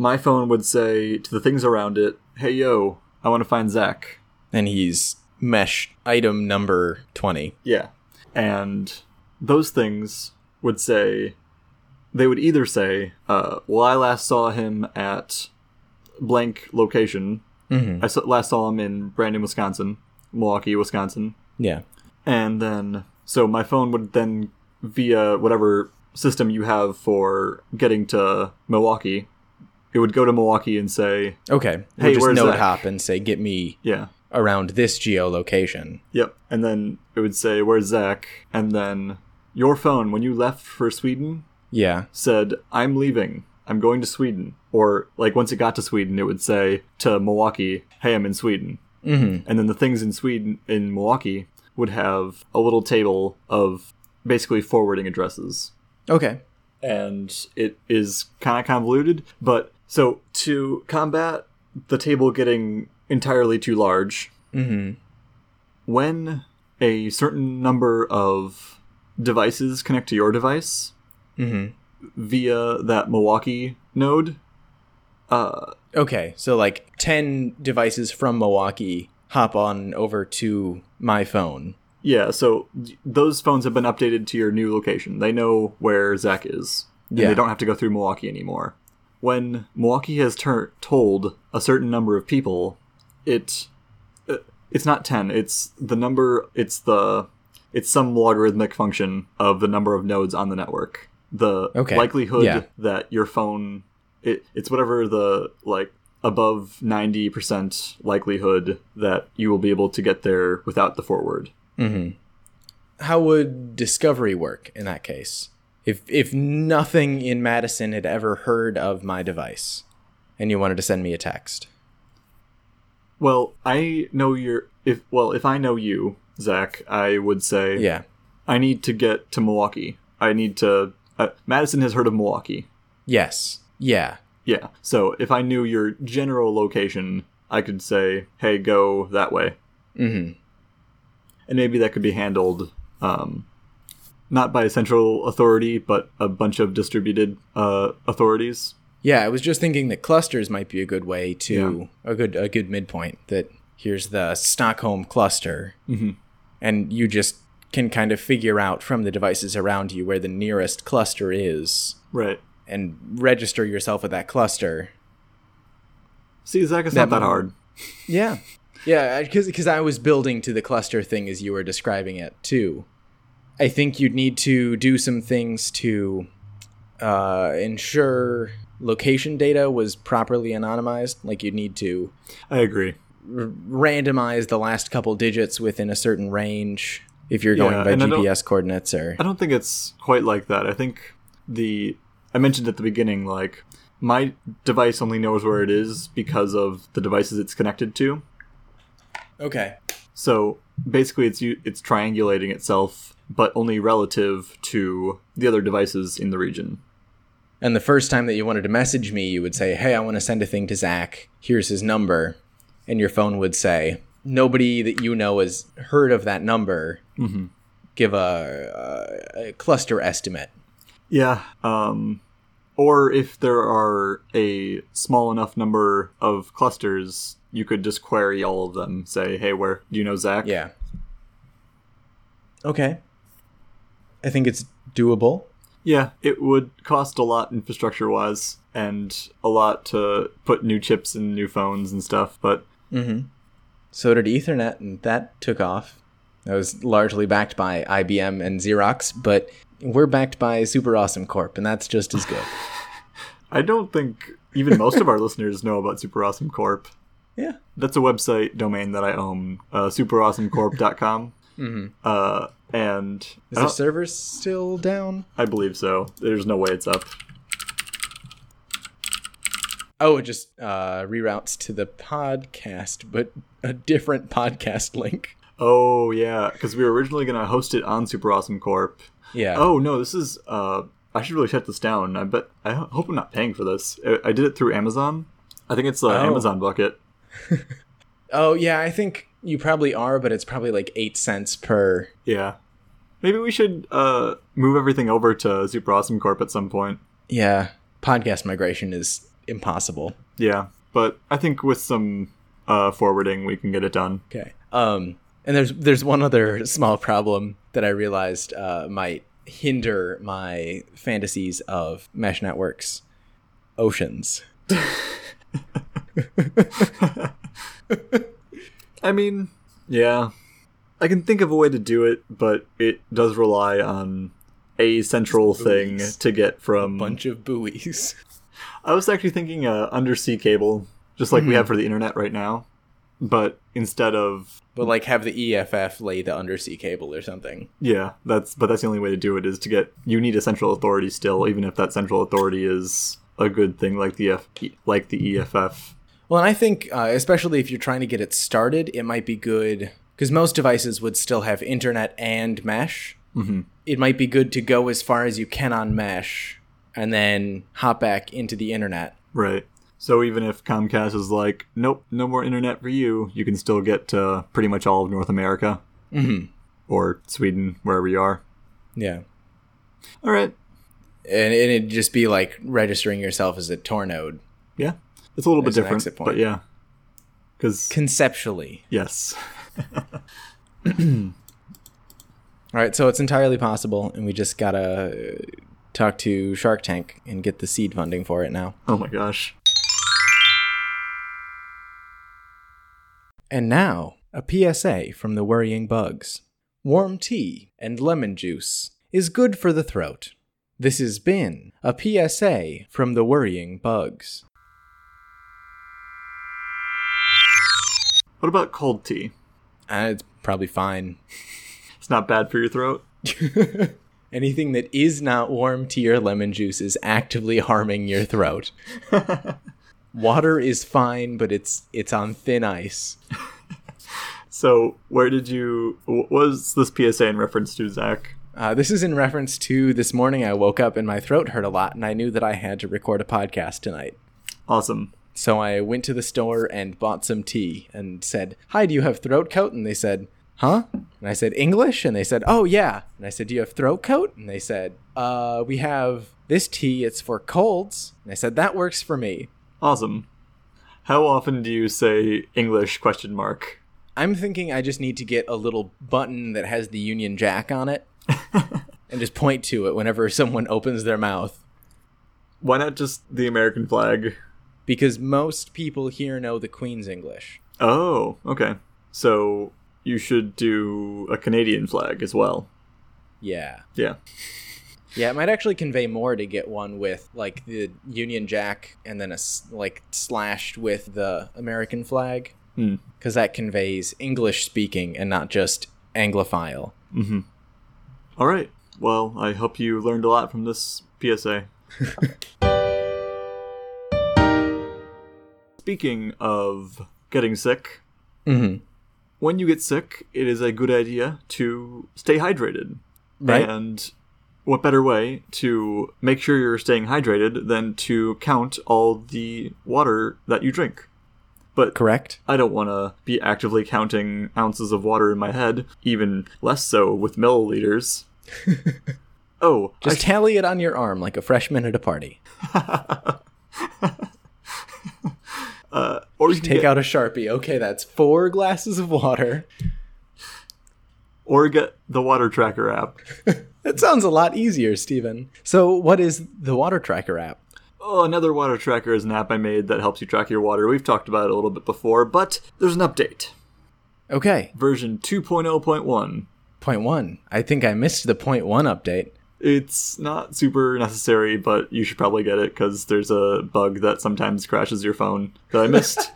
[SPEAKER 1] my phone would say to the things around it, "Hey yo, I want to find Zach."
[SPEAKER 2] And he's mesh item number 20.
[SPEAKER 1] Yeah, and those things would say, they would either say, uh, "Well, I last saw him at blank location."
[SPEAKER 2] Mhm.
[SPEAKER 1] I saw, last saw him in Brandon, Wisconsin, Milwaukee, Wisconsin,
[SPEAKER 2] Yeah.
[SPEAKER 1] and then so my phone would then via whatever system you have for getting to Milwaukee, it would go to Milwaukee and say,
[SPEAKER 2] Okay.
[SPEAKER 1] Hey,
[SPEAKER 2] We'll just
[SPEAKER 1] where's
[SPEAKER 2] node
[SPEAKER 1] Zach?
[SPEAKER 2] hop and say, get me
[SPEAKER 1] yeah,
[SPEAKER 2] around this geolocation.
[SPEAKER 1] yep. And then it would say, where's Zach? And then your phone, when you left for Sweden,
[SPEAKER 2] Yeah.
[SPEAKER 1] said, I'm leaving. I'm going to Sweden. Or, like, once it got to Sweden, it would say to Milwaukee, hey, I'm in Sweden.
[SPEAKER 2] Mm-hmm.
[SPEAKER 1] And then the things in Sweden, in Milwaukee, would have a little table of basically forwarding addresses.
[SPEAKER 2] Okay.
[SPEAKER 1] and it is kind of convoluted. But so to combat the table getting entirely too large,
[SPEAKER 2] Mm-hmm.
[SPEAKER 1] when a certain number of devices connect to your device
[SPEAKER 2] Mm-hmm.
[SPEAKER 1] via that Milwaukee node, uh,
[SPEAKER 2] Okay. So like ten devices from Milwaukee hop on over to my phone.
[SPEAKER 1] yeah, so those phones have been updated to your new location. They know where Zach is, and
[SPEAKER 2] Yeah.
[SPEAKER 1] they don't have to go through Milwaukee anymore. When Milwaukee has tur- told a certain number of people, it uh, it's not 10, it's the number it's the it's some logarithmic function of the number of nodes on the network. The
[SPEAKER 2] Okay,
[SPEAKER 1] likelihood
[SPEAKER 2] yeah.
[SPEAKER 1] that your phone it, it's whatever the like above 90% likelihood that you will be able to get there without the forward.
[SPEAKER 2] Mm-hmm. How would discovery work in that case? If if nothing in Madison had ever heard of my device, and you wanted to send me a text.
[SPEAKER 1] Well, I know your if well, if I know you, Zach, I would say
[SPEAKER 2] Yeah.
[SPEAKER 1] I need to get to Milwaukee. I need to uh, Madison has heard of Milwaukee.
[SPEAKER 2] Yes. Yeah.
[SPEAKER 1] Yeah. So, if I knew your general location, I could say, "Hey, go that way."
[SPEAKER 2] Mm-hmm.
[SPEAKER 1] And maybe that could be handled um not by a central authority, but a bunch of distributed uh, authorities.
[SPEAKER 2] Yeah, I was just thinking that clusters might be a good way to a good a good midpoint. That here's the Stockholm cluster,
[SPEAKER 1] Mhm.
[SPEAKER 2] and you just can kind of figure out from the devices around you where the nearest cluster is,
[SPEAKER 1] Right.
[SPEAKER 2] and register yourself with that cluster.
[SPEAKER 1] See, Zach, it's
[SPEAKER 2] That
[SPEAKER 1] not that hard.
[SPEAKER 2] Yeah, yeah, because because I was building to the cluster thing as you were describing it too. I think you'd need to do some things to uh, ensure location data was properly anonymized. Like you'd need to
[SPEAKER 1] I agree.
[SPEAKER 2] r- randomize the last couple digits within a certain range if you're going
[SPEAKER 1] Yeah,
[SPEAKER 2] by
[SPEAKER 1] I don't-
[SPEAKER 2] GPS coordinates or
[SPEAKER 1] I don't think it's quite like that. I think the I mentioned at the beginning like my device only knows where it is because of the devices it's connected to.
[SPEAKER 2] okay
[SPEAKER 1] So basically, it's it's triangulating itself, but only relative to the other devices in the region.
[SPEAKER 2] and the first time that you wanted to message me you would say hey i want to send a thing to zach here's his number and your phone would say nobody that you know has heard of that number
[SPEAKER 1] Mhm.
[SPEAKER 2] give a, a, a cluster estimate
[SPEAKER 1] Yeah. Um, or if there are a small enough number of clusters, you could just query all of them. Say, hey, where do you know Zach?
[SPEAKER 2] yeah okay i think it's doable
[SPEAKER 1] Yeah, it would cost a lot infrastructure wise and a lot to put new chips in new phones and stuff, but
[SPEAKER 2] Mm-hmm. So did Ethernet, and that took off. That was largely backed by IBM and Xerox, but we're backed by Super Awesome Corp, and that's just as good.
[SPEAKER 1] I don't think even most of our listeners know about Super Awesome Corp.
[SPEAKER 2] Yeah.
[SPEAKER 1] That's a website domain that I own, uh, superawesomecorp.com.
[SPEAKER 2] Mm-hmm.
[SPEAKER 1] Uh, and
[SPEAKER 2] Is the server still down?
[SPEAKER 1] I believe so. There's no way it's up.
[SPEAKER 2] Oh, it just uh, reroutes to the podcast, but a different podcast link.
[SPEAKER 1] Oh yeah, because we were originally gonna host it on Super Awesome Corp.
[SPEAKER 2] Yeah.
[SPEAKER 1] Oh no, this is. Uh, I should really shut this down. I bet. I hope I'm not paying for this. I, I did it through Amazon. I think it's the
[SPEAKER 2] Oh.
[SPEAKER 1] Amazon bucket.
[SPEAKER 2] Oh, yeah, I think you probably are, but it's probably like eight cents per.
[SPEAKER 1] Yeah. Maybe we should uh, move everything over to Super Awesome Corp at some point.
[SPEAKER 2] Yeah. Podcast migration is impossible.
[SPEAKER 1] Yeah, but I think with some uh, forwarding, we can get it done.
[SPEAKER 2] Okay. Um, and there's there's one other small problem that I realized uh, might hinder my fantasies of mesh networks. Oceans.
[SPEAKER 1] I mean, yeah, I can think of a way to do it, but it does rely on a central thing to get from.
[SPEAKER 2] A bunch of buoys.
[SPEAKER 1] I was actually thinking uh, undersea cable, just like we
[SPEAKER 2] Mm-hmm.
[SPEAKER 1] have for the internet right now, but instead of
[SPEAKER 2] But like have the EFF lay the undersea cable or something.
[SPEAKER 1] yeah, that's but that's the only way to do it is to get you need a central authority still, even if that central authority is a good thing like the F, like the EFF.
[SPEAKER 2] Well, and I think, uh, especially if you're trying to get it started, it might be good because most devices would still have internet and mesh. Mm-hmm. It might be good to go as far as you can on mesh and then hop back into the internet.
[SPEAKER 1] Right. So even if Comcast is like, nope, no more internet for you, you can still get to pretty much all of North America. Mm-hmm. Or Sweden, wherever you are.
[SPEAKER 2] Yeah.
[SPEAKER 1] All right.
[SPEAKER 2] And, and it'd just be like registering yourself as a Tor node
[SPEAKER 1] Yeah. It's a little bit
[SPEAKER 2] There's
[SPEAKER 1] different, but yeah. Because,
[SPEAKER 2] conceptually.
[SPEAKER 1] yes.
[SPEAKER 2] All right, so it's entirely possible, and we just gotta talk to Shark Tank and get the seed funding for it now.
[SPEAKER 1] Oh my gosh.
[SPEAKER 2] And now, a PSA from the worrying bugs. Warm tea and lemon juice is good for the throat. This has been a PSA from the worrying bugs.
[SPEAKER 1] What about cold tea?
[SPEAKER 2] Uh, it's probably fine.
[SPEAKER 1] It's not bad for your throat.
[SPEAKER 2] Anything that is not warm tea or lemon juice is actively harming your throat. Water is fine, but it's it's on thin ice.
[SPEAKER 1] So, where did you. What was this PSA in reference to, Zach?
[SPEAKER 2] Uh, this is in reference to this morning I woke up and my throat hurt a lot, and I knew that I had to record a podcast tonight.
[SPEAKER 1] Awesome.
[SPEAKER 2] So I went to the store and bought some tea and said, Hi, do you have throat coat? And they said, Huh? And I said, English? And they said, Oh, yeah. And I said, Do you have throat coat? And they said, Uh, we have this tea. It's for colds. And I said, That works for me.
[SPEAKER 1] Awesome. How often do you say English question mark?
[SPEAKER 2] I'm thinking I just need to get a little button that has the Union Jack on it and just point to it whenever someone opens their mouth.
[SPEAKER 1] Why not just the American flag?
[SPEAKER 2] Because most people here know the Queen's English.
[SPEAKER 1] Oh, okay. So you should do a Canadian flag as well.
[SPEAKER 2] Yeah.
[SPEAKER 1] Yeah.
[SPEAKER 2] Yeah, it might actually convey more to get one with like the Union Jack and then a like slashed with the American flag,
[SPEAKER 1] Hmm.
[SPEAKER 2] because that conveys English speaking and not just Anglophile.
[SPEAKER 1] All right. Well, I hope you learned a lot from this PSA. Speaking of getting sick,
[SPEAKER 2] Mm-hmm.
[SPEAKER 1] when you get sick, it is a good idea to stay hydrated.
[SPEAKER 2] Right.
[SPEAKER 1] And what better way to make sure you're staying hydrated than to count all the water that you drink? But
[SPEAKER 2] Correct.
[SPEAKER 1] I don't want to be actively counting ounces of water in my head, even less so with milliliters. oh,
[SPEAKER 2] Just tally it on your arm like a freshman at a party.
[SPEAKER 1] uh, or you can
[SPEAKER 2] Take
[SPEAKER 1] get,
[SPEAKER 2] out a sharpie. Okay, that's four glasses of water.
[SPEAKER 1] or get the water tracker app.
[SPEAKER 2] That sounds a lot easier, Stephen. So, what is the water tracker app?
[SPEAKER 1] Oh, another water tracker is an app I made that helps you track your water. We've talked about it a little bit before, but there's an update.
[SPEAKER 2] Okay,
[SPEAKER 1] Version 2.0.1.
[SPEAKER 2] point one. I think I missed the point one update.
[SPEAKER 1] It's not super necessary, but you should probably get it because there's a bug that sometimes crashes your phone that I missed.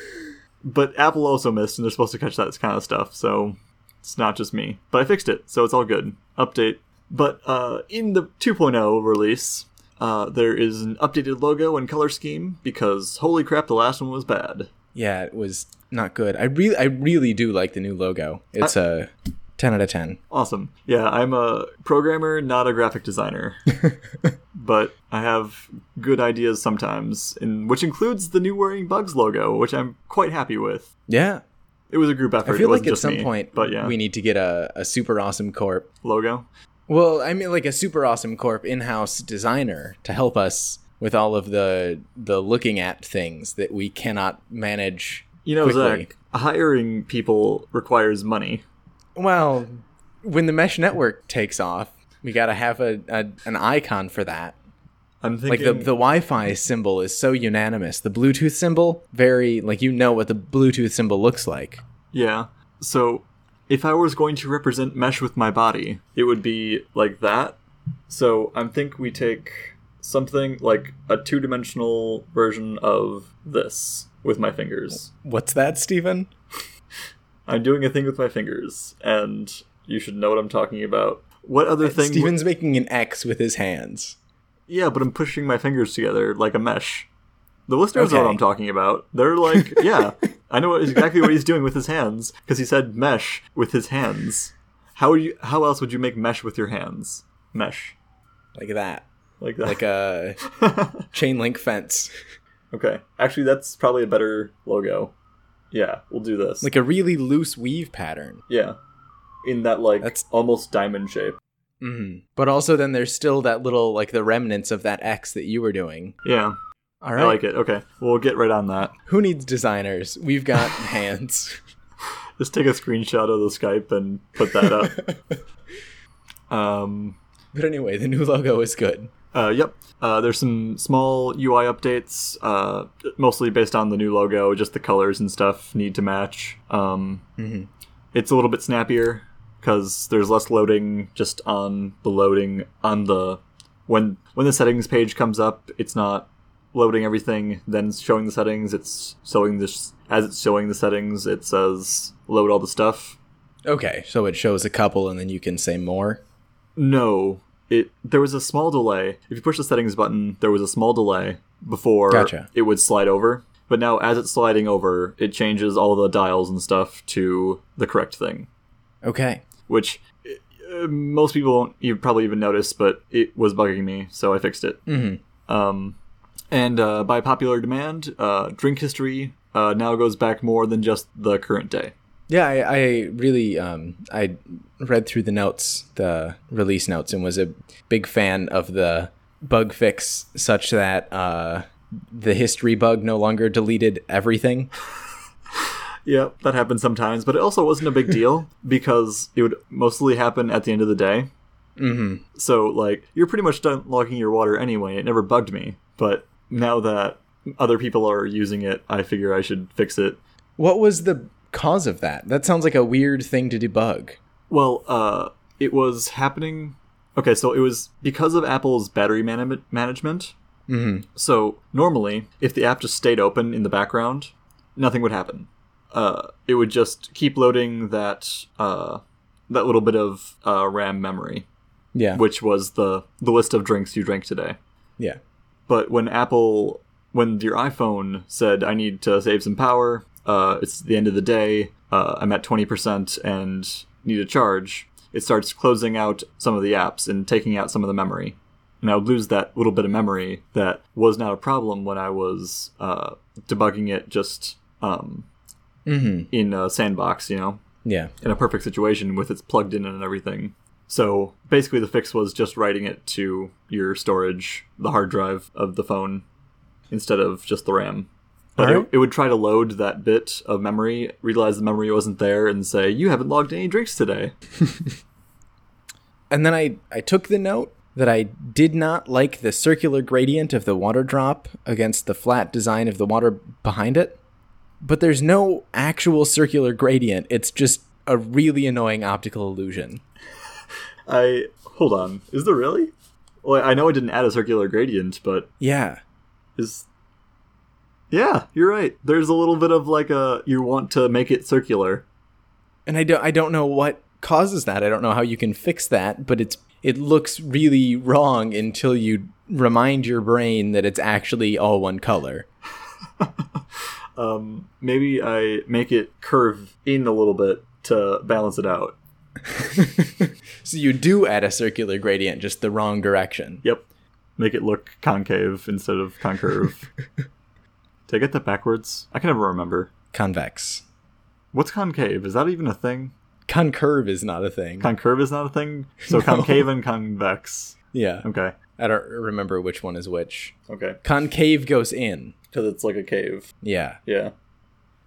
[SPEAKER 1] but Apple also missed, and they're supposed to catch that kind of stuff, so it's not just me. But I fixed it, so it's all good. Update. But uh, in the 2.0 release, uh, there is an updated logo and color scheme because holy crap, the last one was bad.
[SPEAKER 2] Yeah, it was not good. I really, I really do like the new logo. It's a ten out of ten.
[SPEAKER 1] Awesome. Yeah, I'm a programmer, not a graphic designer. but I have good ideas sometimes, in, which includes the new Worrying Bugs logo, which I'm quite happy with.
[SPEAKER 2] Yeah,
[SPEAKER 1] It was a group effort.
[SPEAKER 2] I feel
[SPEAKER 1] it
[SPEAKER 2] like at some
[SPEAKER 1] me,
[SPEAKER 2] point
[SPEAKER 1] but yeah,
[SPEAKER 2] we need to get a, a super awesome corp.
[SPEAKER 1] logo.
[SPEAKER 2] Well, I mean, like a super awesome corp in-house designer to help us with all of the the looking at things that we cannot manage.
[SPEAKER 1] You know,
[SPEAKER 2] quickly.
[SPEAKER 1] Zach, hiring people requires money.
[SPEAKER 2] Well, when the mesh network takes off, we got to have a, a an icon for that.
[SPEAKER 1] I'm thinking Like
[SPEAKER 2] the the Wi-Fi symbol is so unanimous. The Bluetooth symbol, very like you know what the Bluetooth symbol looks like.
[SPEAKER 1] yeah. So, if I was going to represent mesh with my body, it would be like that, So I think we take something like a two dimensional version of this with my fingers.
[SPEAKER 2] What's that, Steven?
[SPEAKER 1] I'm doing a thing with my fingers, and you should know what I'm talking about. What other uh, thing?
[SPEAKER 2] Steven's making an X with his hands.
[SPEAKER 1] Yeah, but I'm pushing my fingers together like a mesh. The listeners know what I'm talking about. They're like, yeah, I know exactly what he's doing with his hands because he said mesh with his hands. How would you? How else would you make mesh with your hands? Mesh
[SPEAKER 2] Like that.
[SPEAKER 1] like that.
[SPEAKER 2] Like a chain link fence.
[SPEAKER 1] okay, actually, that's probably a better logo. Yeah, we'll do this.
[SPEAKER 2] Like a really loose weave pattern.
[SPEAKER 1] yeah, in that like
[SPEAKER 2] That's-
[SPEAKER 1] almost diamond shape.
[SPEAKER 2] hmm But also, then there's still that little, like the remnants of that X that you were doing.
[SPEAKER 1] Yeah,
[SPEAKER 2] All right.
[SPEAKER 1] I like it. Okay, we'll get right on that.
[SPEAKER 2] Who needs designers? We've got hands.
[SPEAKER 1] Just take a screenshot of the Skype and put that up. um,
[SPEAKER 2] But anyway, the new logo is good.
[SPEAKER 1] Uh, yep. Uh, there's some small UI updates, uh, mostly based on the new logo. Just the colors and stuff need to match. Um, It's a little bit snappier because there's less loading just on the loading on the when when the settings page comes up. It's not loading everything, then showing the settings. It's showing this as it's showing the settings. It says load all the stuff.
[SPEAKER 2] Okay, so it shows a couple and then you can say more.
[SPEAKER 1] No, it there was a small delay. If you push the settings button, there was a small delay before
[SPEAKER 2] Gotcha.
[SPEAKER 1] it would slide over. But now, as it's sliding over, it changes all the dials and stuff to the correct thing,
[SPEAKER 2] Okay.
[SPEAKER 1] which uh, most people won't you probably even notice, but it was bugging me, so I fixed it.
[SPEAKER 2] Mm-hmm.
[SPEAKER 1] Um, and uh, by popular demand, uh, drink history uh, now goes back more than just the current day.
[SPEAKER 2] Yeah, I, I really um, I read through the notes, the release notes, and was a big fan of the bug fix, such that uh, the history bug no longer deleted everything.
[SPEAKER 1] Yeah, that happens sometimes, but it also wasn't a big deal because it would mostly happen at the end of the day.
[SPEAKER 2] Mm-hmm.
[SPEAKER 1] So, like, you're pretty much done logging your water anyway. It never bugged me. But now that other people are using it, I figure I should fix it.
[SPEAKER 2] What was the cause of that? That sounds like a weird thing to debug.
[SPEAKER 1] Well, uh, it was happening. Okay, so it was because of Apple's battery man- management.
[SPEAKER 2] Mm-hmm.
[SPEAKER 1] So, normally, if the app just stayed open in the background, nothing would happen. Uh, it would just keep loading that uh, that little bit of uh, RAM memory.
[SPEAKER 2] Yeah.
[SPEAKER 1] which was the the list of drinks you drank today.
[SPEAKER 2] yeah.
[SPEAKER 1] But when Apple, when your iPhone said, "I need to save some power," uh, it's the end of the day. Uh, I'm at twenty percent and need a charge. It starts closing out some of the apps and taking out some of the memory, and I would lose that little bit of memory that was not a problem when I was uh, debugging it just um,
[SPEAKER 2] Mm-hmm.
[SPEAKER 1] in a sandbox. You know,
[SPEAKER 2] Yeah.
[SPEAKER 1] in a perfect situation with it's plugged in and everything. So basically, the fix was just writing it to your storage, the hard drive of the phone, instead of just the RAM. But
[SPEAKER 2] Alright.
[SPEAKER 1] it, it would try to load that bit of memory, realize the memory wasn't there, and say, You haven't logged any drinks today.
[SPEAKER 2] And then I, I took the note that I did not like the circular gradient of the water drop against the flat design of the water behind it. But there's no actual circular gradient. It's just a really annoying optical illusion.
[SPEAKER 1] I. Hold on. Is there really? Well, I know I didn't add a circular gradient, but
[SPEAKER 2] Yeah.
[SPEAKER 1] is. Yeah, you're right. There's a little bit of like a. You want to make it circular.
[SPEAKER 2] And I don't I don't know what causes that. I don't know how you can fix that, but it's it looks really wrong until you remind your brain that it's actually all one color.
[SPEAKER 1] Um, maybe I make it curve in a little bit to balance it out.
[SPEAKER 2] So you do add a circular gradient, just the wrong direction.
[SPEAKER 1] Yep. Make it look concave instead of concurve. Did I get that backwards? I can never remember.
[SPEAKER 2] Convex.
[SPEAKER 1] What's concave? Is that even a thing?
[SPEAKER 2] Concurve is not a thing.
[SPEAKER 1] Concurve is not a thing? So concave and convex.
[SPEAKER 2] yeah.
[SPEAKER 1] Okay.
[SPEAKER 2] I don't remember which one is which.
[SPEAKER 1] Okay.
[SPEAKER 2] Concave goes in.
[SPEAKER 1] Because it's like a cave.
[SPEAKER 2] Yeah.
[SPEAKER 1] Yeah.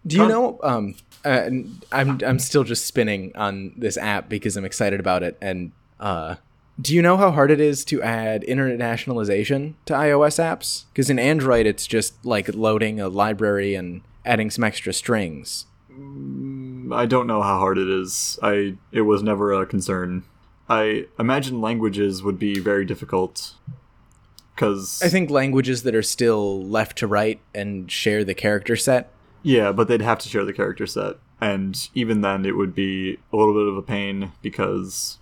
[SPEAKER 2] Do you
[SPEAKER 1] Con-
[SPEAKER 2] know? Um, uh, I'm I'm still just spinning on this app because I'm excited about it. And uh, do you know how hard it is to add internationalization to iOS apps? Because in Android, it's just like loading a library and adding some extra strings.
[SPEAKER 1] Mm, I don't know how hard it is. I it was never a concern. I imagine languages would be very difficult because
[SPEAKER 2] I think languages that are still left to right and share the character set.
[SPEAKER 1] yeah, but they'd have to share the character set, and even then, it would be a little bit of a pain because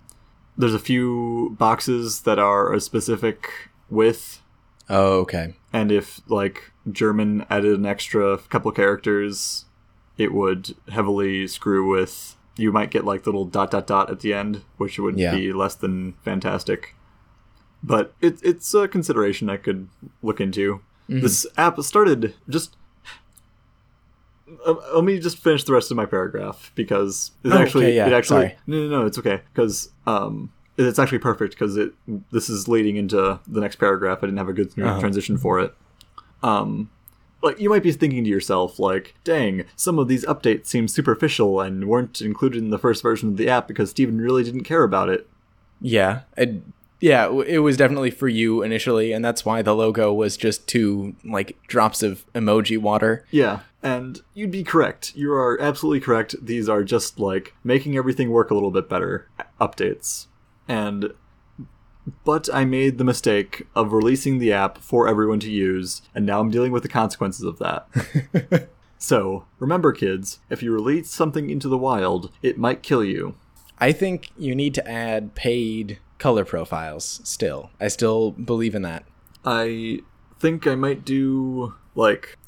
[SPEAKER 1] there's a few boxes that are a specific width,
[SPEAKER 2] Oh, okay.
[SPEAKER 1] and if like German added an extra couple characters, it would heavily screw with. You might get like little dot dot dot at the end, which would
[SPEAKER 2] Yeah.
[SPEAKER 1] be less than fantastic. But it, it's a consideration I could look into.
[SPEAKER 2] Mm-hmm.
[SPEAKER 1] This app started just. Uh, let me just finish the rest of my paragraph because it
[SPEAKER 2] Oh,
[SPEAKER 1] actually
[SPEAKER 2] okay, yeah,
[SPEAKER 1] it actually
[SPEAKER 2] sorry.
[SPEAKER 1] no no no it's okay because um it's actually perfect because it this is leading into the next paragraph. I didn't have a good
[SPEAKER 2] Uh-huh.
[SPEAKER 1] transition for it. Um, like you might be thinking to yourself, like, "Dang, some of these updates seem superficial and weren't included in the first version of the app because Steven really didn't care about it."
[SPEAKER 2] Yeah. It, yeah, it was definitely for you initially, and that's why the logo was just two like drops of emoji water.
[SPEAKER 1] Yeah, and you'd be correct. You are absolutely correct. These are just like making everything work a little bit better uh, updates. And but I made the mistake of releasing the app for everyone to use, and now I'm dealing with the consequences of that. so, remember kids, if you release something into the wild, it might kill you.
[SPEAKER 2] I think you need to add paid color profiles still. I still believe in that.
[SPEAKER 1] I think I might do like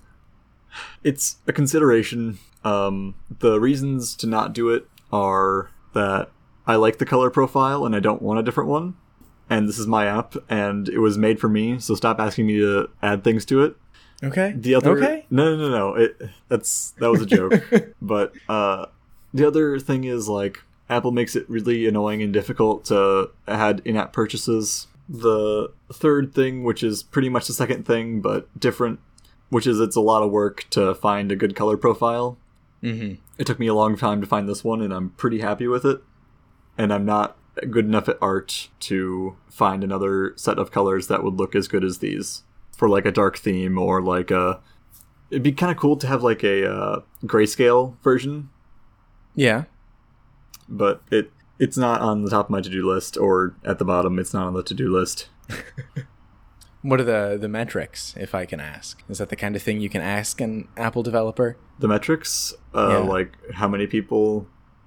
[SPEAKER 1] it's a consideration. Um, the reasons to not do it are that I like the color profile and I don't want a different one. And this is my app and it was made for me, so stop asking me to add things to it.
[SPEAKER 2] Okay.
[SPEAKER 1] The other
[SPEAKER 2] Okay.
[SPEAKER 1] No, no, no, no. It that's that was a joke. but uh the other thing is like Apple makes it really annoying and difficult to add in-app purchases. The third thing, which is pretty much the second thing but different, which is it's a lot of work to find a good color profile.
[SPEAKER 2] Mm-hmm.
[SPEAKER 1] It took me a long time to find this one and I'm pretty happy with it. And I'm not good enough at art to find another set of colors that would look as good as these for like a dark theme or like a it'd be kind of cool to have like a uh, grayscale version
[SPEAKER 2] Yeah.
[SPEAKER 1] But it it's not on the top of my to-do list or at the bottom it's not on the to-do list
[SPEAKER 2] What are the the metrics, if I can ask? Is that the kind of thing you can ask an Apple developer?
[SPEAKER 1] the metrics uh,
[SPEAKER 2] Yeah.
[SPEAKER 1] like how many people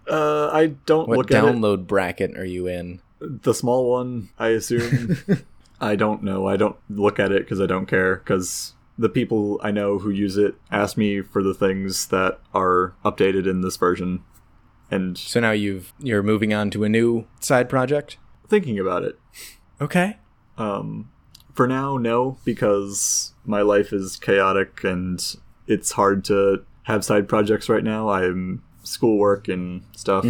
[SPEAKER 1] uh, i don't
[SPEAKER 2] What
[SPEAKER 1] look at it
[SPEAKER 2] download bracket are you in?
[SPEAKER 1] the small one i assume i don't know i don't look at it because i don't care because the people i know who use it ask me for the things that are updated in this version and
[SPEAKER 2] So now you've you're moving on to a new side project.
[SPEAKER 1] thinking about it
[SPEAKER 2] Okay.
[SPEAKER 1] um, for now no because my life is chaotic and it's hard to have side projects right now i'm schoolwork and stuff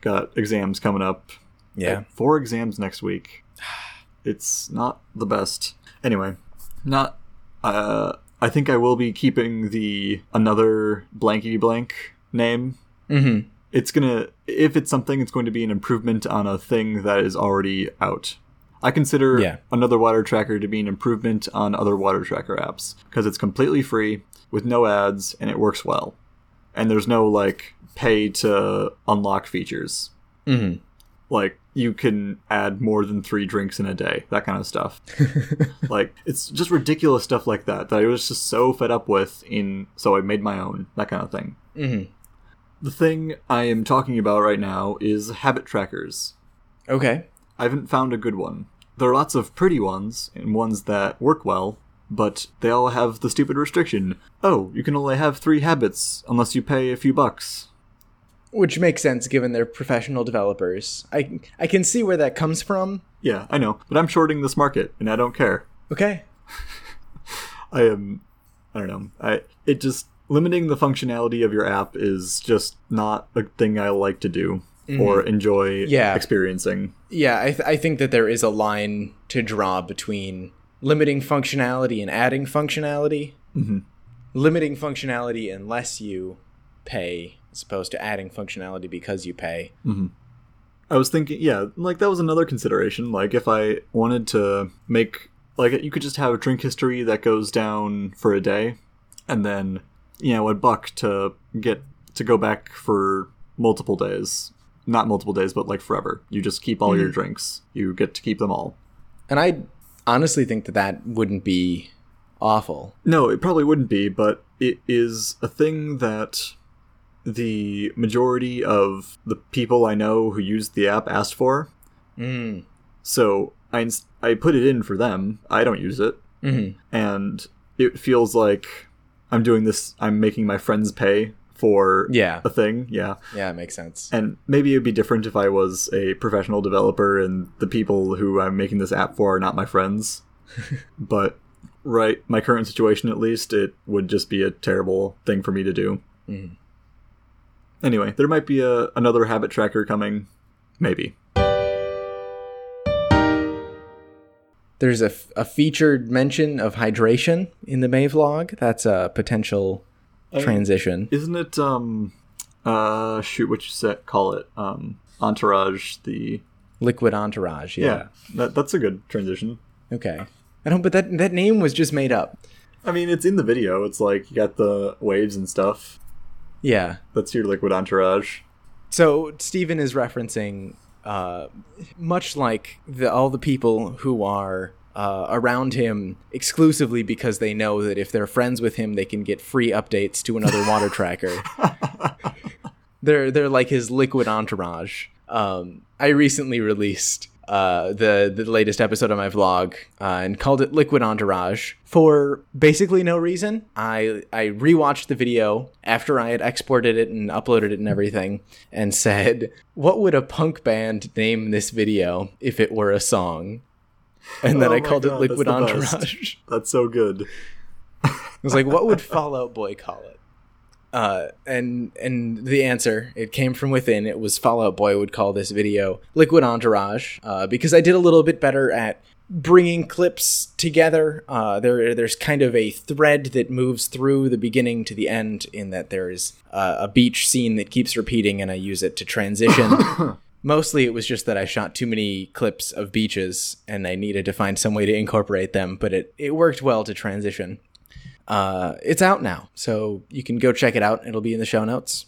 [SPEAKER 1] got exams coming up
[SPEAKER 2] Yeah.
[SPEAKER 1] four exams next week. It's not the best. Anyway, not. Uh, I think I will be keeping the another blankety blank name.
[SPEAKER 2] Mm-hmm.
[SPEAKER 1] It's gonna if it's something, it's going to be an improvement on a thing that is already out. I consider
[SPEAKER 2] Yeah.
[SPEAKER 1] another water tracker to be an improvement on other water tracker apps because it's completely free with no ads and it works well. And there's no like pay to unlock features
[SPEAKER 2] Mm-hmm.
[SPEAKER 1] like you can add more than three drinks in a day that kind of stuff like it's just ridiculous stuff like that that i was just so fed up with in so i made my own that kind of thing
[SPEAKER 2] Mm-hmm.
[SPEAKER 1] The thing i am talking about right now is habit trackers
[SPEAKER 2] Okay.
[SPEAKER 1] i haven't found a good one there are lots of pretty ones and ones that work well but they all have the stupid restriction oh you can only have three habits unless you pay a few bucks
[SPEAKER 2] Which makes sense given they're professional developers. I I can see where that comes from.
[SPEAKER 1] yeah i know but i'm shorting this market and i don't care
[SPEAKER 2] Okay.
[SPEAKER 1] I am I don't know. I it just limiting the functionality of your app is just not a thing I like to do or enjoy
[SPEAKER 2] Yeah.
[SPEAKER 1] experiencing.
[SPEAKER 2] Yeah, I, th- I think that there is a line to draw between limiting functionality and adding functionality.
[SPEAKER 1] Mhm.
[SPEAKER 2] Limiting functionality unless you pay, as opposed to adding functionality because you pay.
[SPEAKER 1] I was thinking, yeah, like that was another consideration. Like if I wanted to make like you could just have a drink history that goes down for a day, and then you know a buck to get to go back for multiple days. not multiple days, but like forever. You just keep all your drinks. You get to keep them all.
[SPEAKER 2] And I honestly think that that wouldn't be awful.
[SPEAKER 1] No, it probably wouldn't be, but it is a thing that the majority of the people I know who used the app asked for.
[SPEAKER 2] Mm.
[SPEAKER 1] So I I put it in for them. I don't use it,
[SPEAKER 2] hmm
[SPEAKER 1] and it feels like I'm doing this. I'm making my friends pay for
[SPEAKER 2] Yeah.
[SPEAKER 1] a thing. Yeah,
[SPEAKER 2] Yeah, it makes sense.
[SPEAKER 1] and maybe it'd be different if I was a professional developer and the people who I'm making this app for are not my friends. but right, my current situation at least, it would just be a terrible thing for me to do.
[SPEAKER 2] Mhm.
[SPEAKER 1] Anyway, there might be a another habit tracker coming. Maybe.
[SPEAKER 2] There's a, f- a featured mention of hydration in the May vlog. That's a potential transition.
[SPEAKER 1] Isn't it um uh shoot what you set call it? Um Entourage the
[SPEAKER 2] Liquid Entourage.
[SPEAKER 1] yeah,
[SPEAKER 2] Yeah.
[SPEAKER 1] that, that's a good transition.
[SPEAKER 2] Okay. I don't. But that that name was just made up.
[SPEAKER 1] I mean it's in the video, it's like you got the waves and stuff.
[SPEAKER 2] Yeah.
[SPEAKER 1] That's your liquid entourage.
[SPEAKER 2] So Stephen is referencing, uh, much like the, all the people who are uh, around him exclusively because they know that if they're friends with him, they can get free updates to another water tracker. they're they're like his liquid entourage. Um, I recently released uh, the the latest episode of my vlog uh, and called it Liquid Entourage for basically no reason. I I rewatched the video after I had exported it and uploaded it and everything, and said, "What would a punk band name this video if it were a song?" And then
[SPEAKER 1] Oh
[SPEAKER 2] I called
[SPEAKER 1] God,
[SPEAKER 2] it Liquid
[SPEAKER 1] that's the best.
[SPEAKER 2] Entourage.
[SPEAKER 1] That's so good.
[SPEAKER 2] I was like, what would Fall Out Boy call it? Uh, and and the answer it came from within. It was Fall Out Boy would call this video Liquid Entourage uh, because I did a little bit better at bringing clips together. Uh, there there's kind of a thread that moves through the beginning to the end. In that there is uh, a beach scene that keeps repeating, and I use it to transition. Mostly it was just that I shot too many clips of beaches and I needed to find some way to incorporate them, but it, it worked well to transition. Uh, it's out now, so you can go check it out. It'll be in the show notes.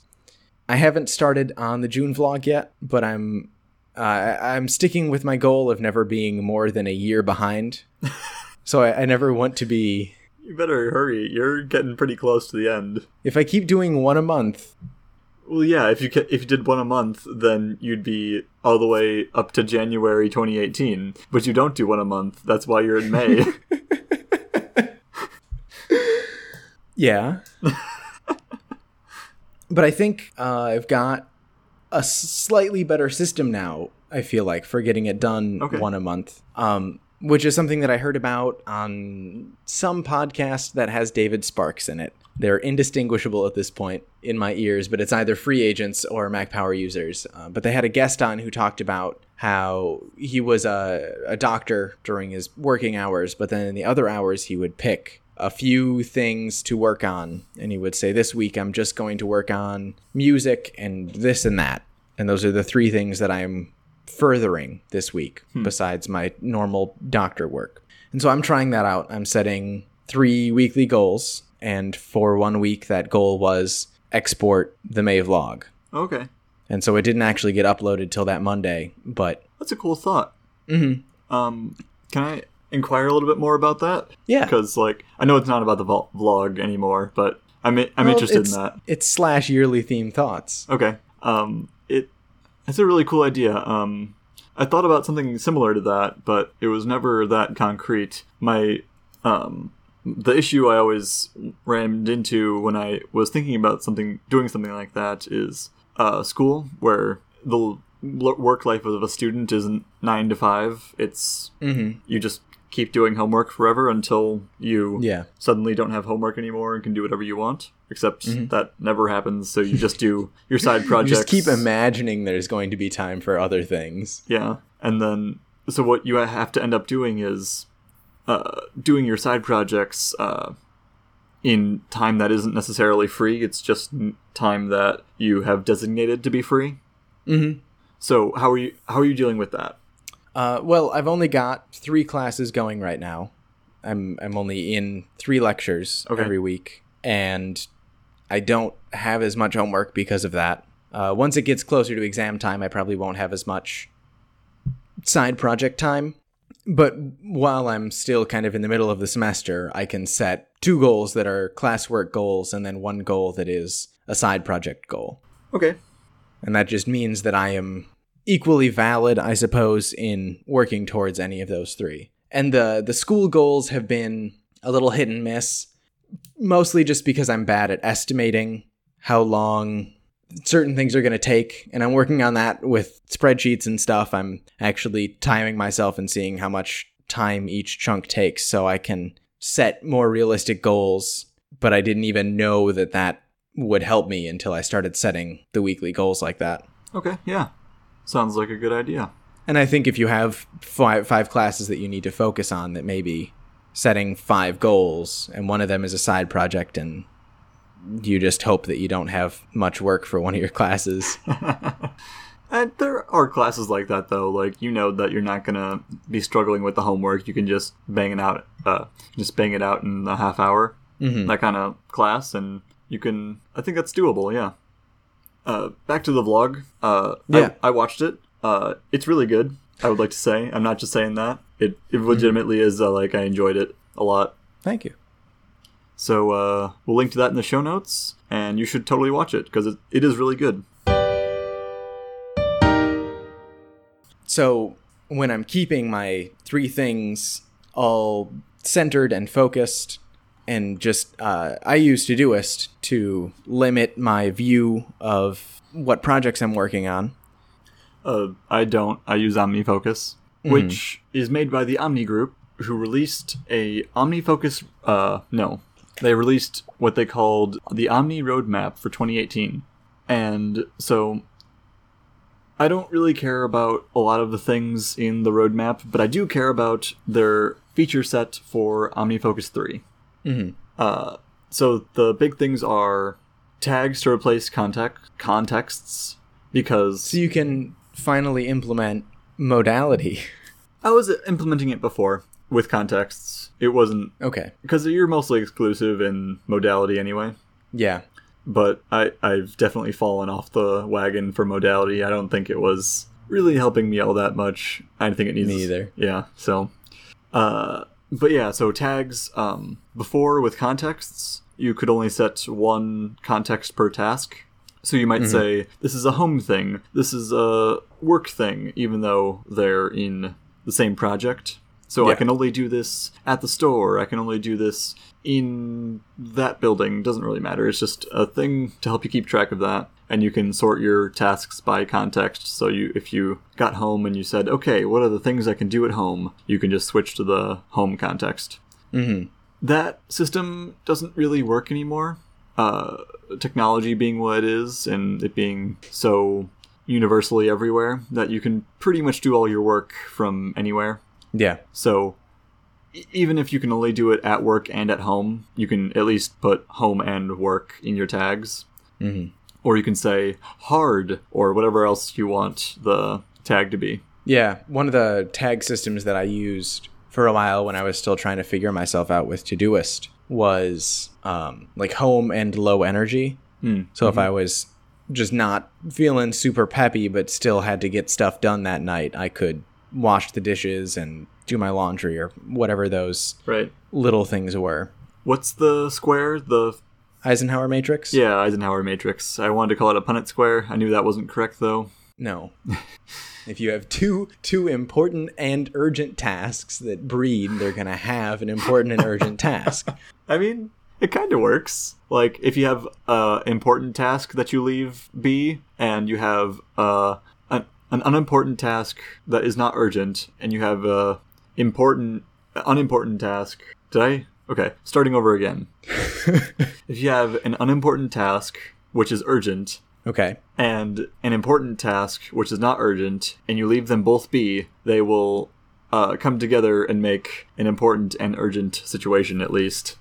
[SPEAKER 2] I haven't started on the June vlog yet, but I'm uh, I'm sticking with my goal of never being more than a year behind. so I, I never want to be.
[SPEAKER 1] You better hurry. You're getting pretty close to the end.
[SPEAKER 2] If I keep doing one a month,
[SPEAKER 1] Well, yeah. If you if you did one a month, then you'd be all the way up to January 2018. But you don't do one a month. That's why you're in May.
[SPEAKER 2] Yeah. but I think uh, I've got a slightly better system now, I feel like, for getting it done
[SPEAKER 1] Okay.
[SPEAKER 2] one a month. Um, which is something that I heard about on some podcast that has David Sparks in it. They're indistinguishable at this point in my ears, but it's either free agents or Mac Power users. Uh, but they had a guest on who talked about how he was a, a doctor during his working hours, but then in the other hours he would pick a few things to work on. And he would say, This week I'm just going to work on music and this and that. And those are the three things that I'm furthering this week besides my normal doctor work. And so I'm trying that out. I'm setting three weekly goals. And for one week, that goal was export the May vlog.
[SPEAKER 1] okay,
[SPEAKER 2] And so it didn't actually get uploaded till that Monday, but
[SPEAKER 1] that's a cool thought.
[SPEAKER 2] mhm.
[SPEAKER 1] Um, can I inquire a little bit more about that?
[SPEAKER 2] yeah.
[SPEAKER 1] Because like I know it's not about the vlog anymore, but I'm I'm
[SPEAKER 2] Well,
[SPEAKER 1] interested in that.
[SPEAKER 2] It's slash yearly theme thoughts.
[SPEAKER 1] Okay. Um, it it's a really cool idea. Um, I thought about something similar to that, but it was never that concrete. My um, the issue I always rammed into when I was thinking about something, doing something like that, is uh, school, where the work life of a student isn't nine to five. It's
[SPEAKER 2] hmm
[SPEAKER 1] you just keep doing homework forever until you
[SPEAKER 2] Yeah.
[SPEAKER 1] suddenly don't have homework anymore and can do whatever you want. Except that never happens, so you just do your side
[SPEAKER 2] You
[SPEAKER 1] projects.
[SPEAKER 2] just keep imagining there's going to be time for other things.
[SPEAKER 1] Yeah, and then so what you have to end up doing is uh, doing your side projects uh, in time that isn't necessarily free. It's just time that you have designated to be free.
[SPEAKER 2] Mm-hmm.
[SPEAKER 1] So how are you? How are you dealing with that?
[SPEAKER 2] Uh, well, I've only got three classes going right now. I'm I'm only in three lectures
[SPEAKER 1] Okay.
[SPEAKER 2] every week, and I don't have as much homework because of that. Uh, once it gets closer to exam time, I probably won't have as much side project time. But while I'm still kind of in the middle of the semester, I can set two goals that are classwork goals and then one goal that is a side project goal.
[SPEAKER 1] Okay.
[SPEAKER 2] And that just means that I am equally valid, I suppose, in working towards any of those three. And the the school goals have been a little hit and miss, mostly just because I'm bad at estimating how long certain things are going to take and i'm working on that with spreadsheets and stuff i'm actually timing myself and seeing how much time each chunk takes so i can set more realistic goals but i didn't even know that that would help me until i started setting the weekly goals like that
[SPEAKER 1] Okay. Yeah. Sounds like a good idea.
[SPEAKER 2] and i think if you have five, five classes that you need to focus on that maybe setting five goals and one of them is a side project and you just hope that you don't have much work for one of your classes
[SPEAKER 1] And there are classes like that though. Like you know that you're not gonna be struggling with the homework. You can just bang it out. Uh, just bang it out in a half hour.
[SPEAKER 2] Mhm.
[SPEAKER 1] That kind of class, and you can. I think that's doable. Yeah. Uh, back to the vlog. Uh,
[SPEAKER 2] Yeah.
[SPEAKER 1] I, I watched it. Uh, it's really good. I would like to say. I'm not just saying that. It it legitimately is. Uh, like I enjoyed it a lot.
[SPEAKER 2] thank you
[SPEAKER 1] So uh, we'll link to that in the show notes, and you should totally watch it because it, it is really good.
[SPEAKER 2] So when I'm keeping my three things all centered and focused, and just uh, I use Todoist to limit my view of what projects I'm working on.
[SPEAKER 1] Uh, I don't. I use OmniFocus, which is made by the Omni Group, who released a OmniFocus. Uh, no, they released what they called the Omni Roadmap for 2018, and so I don't really care about a lot of the things in the roadmap, but I do care about their feature set for OmniFocus 3.
[SPEAKER 2] Mhm.
[SPEAKER 1] Uh, so the big things are tags to replace context contexts because
[SPEAKER 2] So you can finally implement modality.
[SPEAKER 1] I was implementing it before with contexts. It wasn't
[SPEAKER 2] okay.
[SPEAKER 1] because you're mostly exclusive in modality anyway.
[SPEAKER 2] Yeah.
[SPEAKER 1] But I I've definitely fallen off the wagon for modality. I don't think it was really helping me all that much. I think it needs
[SPEAKER 2] Me either.
[SPEAKER 1] Yeah. So, uh, but yeah. So tags. Um, before with contexts, you could only set one context per task. So you
[SPEAKER 2] Mm-hmm.
[SPEAKER 1] might say this is a home thing, this is a work thing, even though they're in the same project. So I can only do this at the store. I can only do this in that building. Doesn't really matter. It's just a thing to help you keep track of that. And you can sort your tasks by context. So you, if you got home and you said, "Okay, what are the things I can do at home?" You can just switch to the home context
[SPEAKER 2] hmm
[SPEAKER 1] that system doesn't really work anymore. Uh, technology being what it is, and it being so universally everywhere that you can pretty much do all your work from anywhere.
[SPEAKER 2] Yeah.
[SPEAKER 1] So even if you can only do it at work and at home, you can at least put home and work in your tags.
[SPEAKER 2] hmm
[SPEAKER 1] Or you can say hard or whatever else you want the tag to be.
[SPEAKER 2] Yeah, one of the tag systems that I used for a while when I was still trying to figure myself out with Todoist was um, like home and low energy.
[SPEAKER 1] Hmm.
[SPEAKER 2] So if I was just not feeling super peppy but still had to get stuff done that night, I could wash the dishes and do my laundry or whatever those
[SPEAKER 1] Right.
[SPEAKER 2] little things were.
[SPEAKER 1] What's the square? The
[SPEAKER 2] Eisenhower matrix?
[SPEAKER 1] yeah Eisenhower matrix. I wanted to call it a Punnett square. I knew that wasn't correct though.
[SPEAKER 2] No. if you have two two important and urgent tasks that breed, they're gonna have an important and urgent task.
[SPEAKER 1] I mean, it kind of works. Like if you have a important task that you leave be, and you have uh, an an unimportant task that is not urgent, and you have a important unimportant task. Did I? Okay, starting over again. if you have an unimportant task which is urgent,
[SPEAKER 2] Okay.
[SPEAKER 1] and an important task which is not urgent, and you leave them both be, they will uh, come together and make an important and urgent situation at least.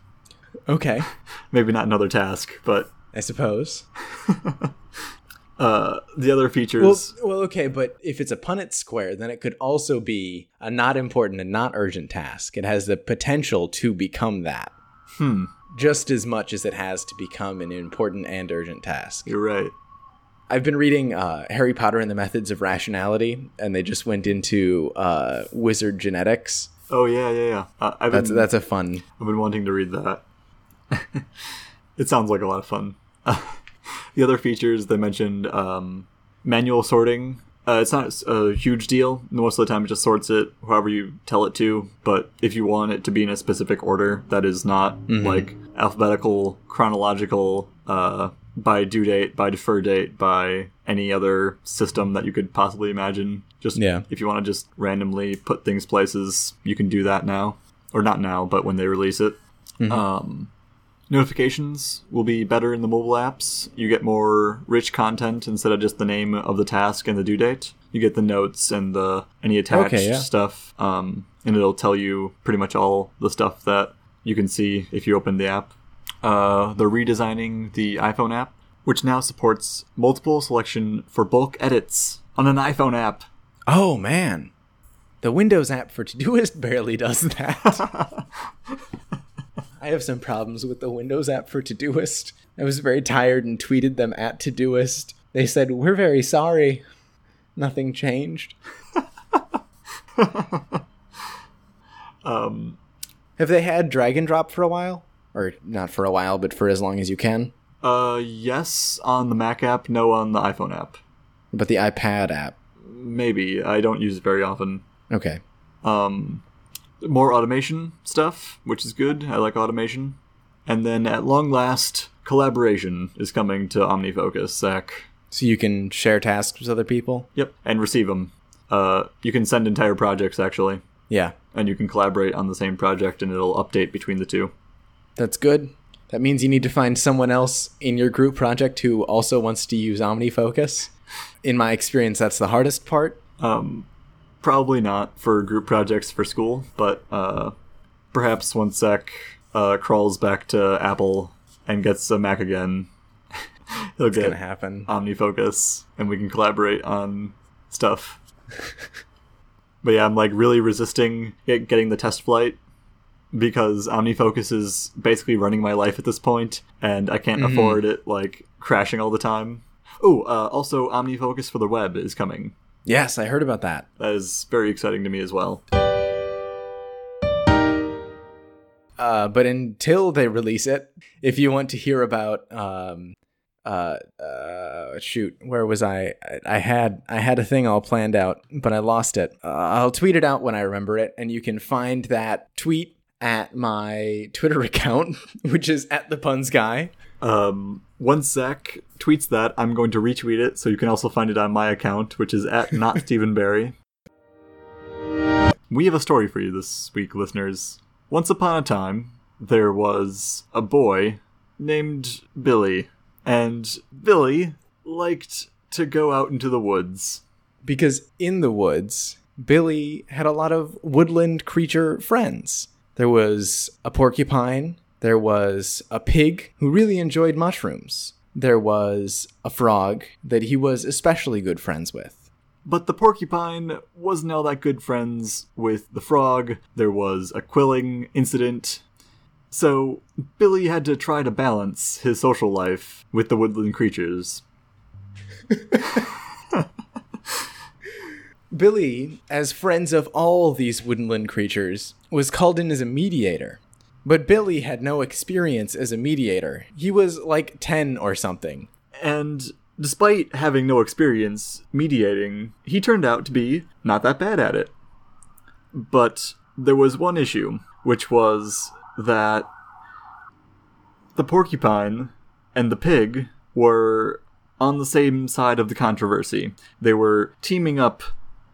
[SPEAKER 2] Okay.
[SPEAKER 1] Maybe not another task, but
[SPEAKER 2] I suppose.
[SPEAKER 1] uh, the other features.
[SPEAKER 2] well, okay, but if it's a Punnett square, then it could also be a not important and not urgent task. It has the potential to become that.
[SPEAKER 1] Hmm,
[SPEAKER 2] Just as much as it has to become an important and urgent task.
[SPEAKER 1] you're right.
[SPEAKER 2] I've been reading uh, Harry Potter and the Methods of Rationality, and they just went into uh, wizard genetics.
[SPEAKER 1] Oh yeah, yeah, yeah. Uh, I've been,
[SPEAKER 2] That's that's a fun.
[SPEAKER 1] I've been wanting to read that. it sounds like a lot of fun. the other features they mentioned um, manual sorting. Uh, it's not a huge deal. Most of the time, it just sorts it however you tell it to. But if you want it to be in a specific order that is not like alphabetical, chronological, uh, by due date, by defer date, by any other system that you could possibly imagine, just
[SPEAKER 2] Yeah.
[SPEAKER 1] if you want to just randomly put things places, you can do that now, or not now, but when they release it. Um, notifications will be better in the mobile apps. You get more rich content instead of just the name of the task and the due date. You get the notes and the any attached
[SPEAKER 2] Okay, yeah.
[SPEAKER 1] stuff, um, and it'll tell you pretty much all the stuff that you can see if you open the app. Uh, they're redesigning the iPhone app, which now supports multiple selection for bulk edits on an iPhone app.
[SPEAKER 2] Oh man, the Windows app for Todoist barely does that. I have some problems with the Windows app for Todoist. I was very tired and tweeted them at Todoist. They said, "We're very sorry. Nothing changed."
[SPEAKER 1] Um,
[SPEAKER 2] Have they had drag and drop for a while? Or not for a while, but for as long as you can?
[SPEAKER 1] uh, yes on the Mac app, no on the iPhone app.
[SPEAKER 2] But the iPad app.
[SPEAKER 1] Maybe I don't use it very often.
[SPEAKER 2] Okay.
[SPEAKER 1] Um, more automation stuff, which is good. I like automation. And then at long last, collaboration is coming to OmniFocus, Zach.
[SPEAKER 2] So you can share tasks with other people?
[SPEAKER 1] Yep, and receive them. Uh, you can send entire projects actually,
[SPEAKER 2] Yeah.
[SPEAKER 1] and you can collaborate on the same project, and it'll update between the two.
[SPEAKER 2] That's good. That means you need to find someone else in your group project who also wants to use OmniFocus. In my experience, that's the hardest part.
[SPEAKER 1] Um, probably not for group projects for school, but uh, perhaps once Zach uh, crawls back to Apple and gets a Mac again, he'll
[SPEAKER 2] It's gonna
[SPEAKER 1] get
[SPEAKER 2] happen.
[SPEAKER 1] OmniFocus, and we can collaborate on stuff. but yeah, I'm like really resisting get- getting the test flight because OmniFocus is basically running my life at this point, and I can't afford it like crashing all the time. Oh, uh, also OmniFocus for the web is coming.
[SPEAKER 2] Yes, I heard about that.
[SPEAKER 1] That is very exciting to me as well.
[SPEAKER 2] Uh, but until they release it, if you want to hear about, um, uh, uh, shoot, where was I? I- I had I had a thing all planned out, but I lost it. Uh, I'll tweet it out when I remember it, and you can find that tweet at my Twitter account, which is at the puns guy.
[SPEAKER 1] Um, once Zach tweets that, I'm going to retweet it, so you can also find it on my account, which is at not Stephen Barry. We have a story for you this week, listeners. Once upon a time, there was a boy named Billy, and Billy liked to go out into the woods.
[SPEAKER 2] because in the woods, Billy had a lot of woodland creature friends. There was a porcupine, there was a pig who really enjoyed mushrooms, there was a frog that he was especially good friends with.
[SPEAKER 1] But the porcupine wasn't all that good friends with the frog. There was a quilling incident. So Billy had to try to balance his social life with the woodland creatures.
[SPEAKER 2] Billy, as friends of all these woodland creatures, was called in as a mediator. But Billy had no experience as a mediator. He was like 10 or something.
[SPEAKER 1] And despite having no experience mediating, he turned out to be not that bad at it. But there was one issue, which was that the porcupine and the pig were on the same side of the controversy. They were teaming up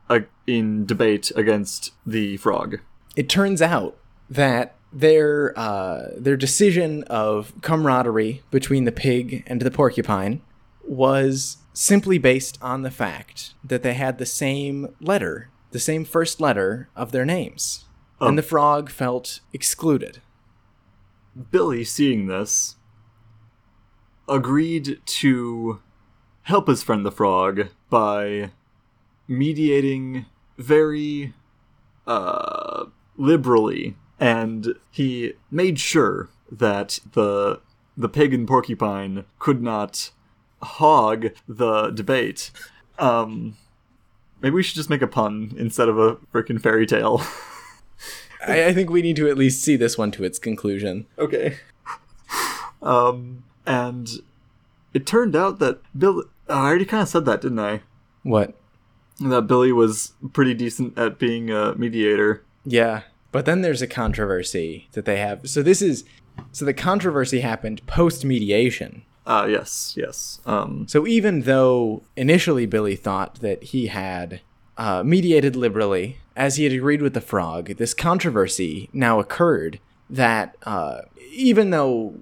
[SPEAKER 1] uh, in debate against the frog.
[SPEAKER 2] it turns out that their uh, their decision of camaraderie between the pig and the porcupine was simply based on the fact that they had the same letter, the same first letter of their names,
[SPEAKER 1] Oh.
[SPEAKER 2] and the frog felt excluded.
[SPEAKER 1] Billy, seeing this, agreed to help his friend the frog by mediating very uh, liberally, and he made sure that the the pig and porcupine could not hog the debate. Um, maybe we should just make a pun instead of a freaking fairy tale.
[SPEAKER 2] I, I think we need to at least see this one to its conclusion.
[SPEAKER 1] okay. Um, and it turned out that Bill. oh, I already kind of said that, didn't I?
[SPEAKER 2] What?
[SPEAKER 1] That Billy was pretty decent at being a mediator.
[SPEAKER 2] Yeah. But then there's a controversy that they have. So this is so the controversy happened post mediation.
[SPEAKER 1] Uh, yes, yes. Um,
[SPEAKER 2] So even though initially Billy thought that he had uh, mediated liberally, as he had agreed with the frog, this controversy now occurred that uh, even though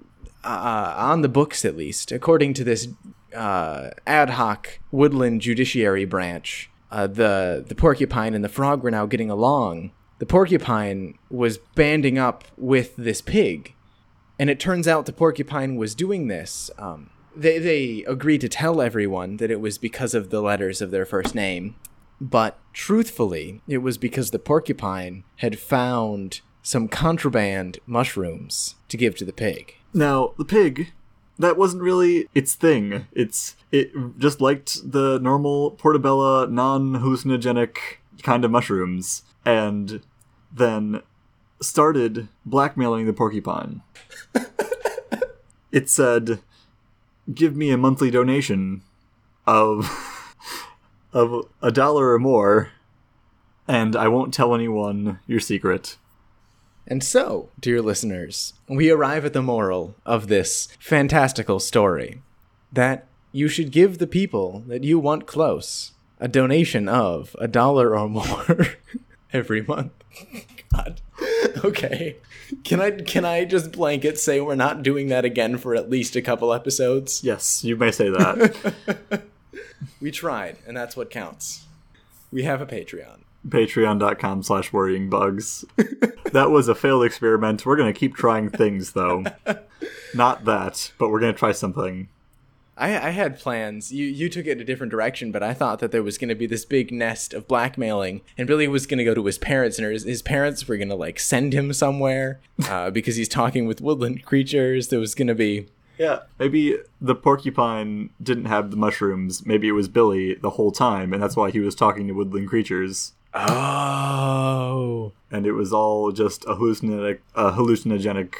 [SPEAKER 2] uh, on the books at least, according to this uh, ad hoc woodland judiciary branch, uh, the the porcupine and the frog were now getting along. The porcupine was banding up with this pig, and it turns out the porcupine was doing this. Um, they they agreed to tell everyone that it was because of the letters of their first name, but truthfully, it was because the porcupine had found some contraband mushrooms to give to the pig.
[SPEAKER 1] now the pig, that wasn't really its thing. It's it just liked the normal portabella, non-hallucinogenic kind of mushrooms, and then started blackmailing the porcupine. it said, "Give me a monthly donation of of a dollar or more, and I won't tell anyone your secret."
[SPEAKER 2] And so, dear listeners, we arrive at the moral of this fantastical story that you should give the people that you want close a donation of a dollar or more every month. God. Okay. Can I can I just blanket say we're not doing that again for at least a couple episodes?
[SPEAKER 1] Yes, you may say that.
[SPEAKER 2] We tried, and that's what counts. We have a Patreon.
[SPEAKER 1] Patreon.com slash worrying bugs. that was a failed experiment. We're going to keep trying things, though. Not that, but we're going to try something.
[SPEAKER 2] I, I had plans. You you took it a different direction, but I thought that there was going to be this big nest of blackmailing, and Billy was going to go to his parents, and his, his parents were going to like send him somewhere uh, because he's talking with woodland creatures. There was going to be
[SPEAKER 1] Yeah. Maybe the porcupine didn't have the mushrooms. Maybe it was Billy the whole time, and that's why he was talking to woodland creatures.
[SPEAKER 2] oh
[SPEAKER 1] And it was all just a hallucinogenic, a hallucinogenic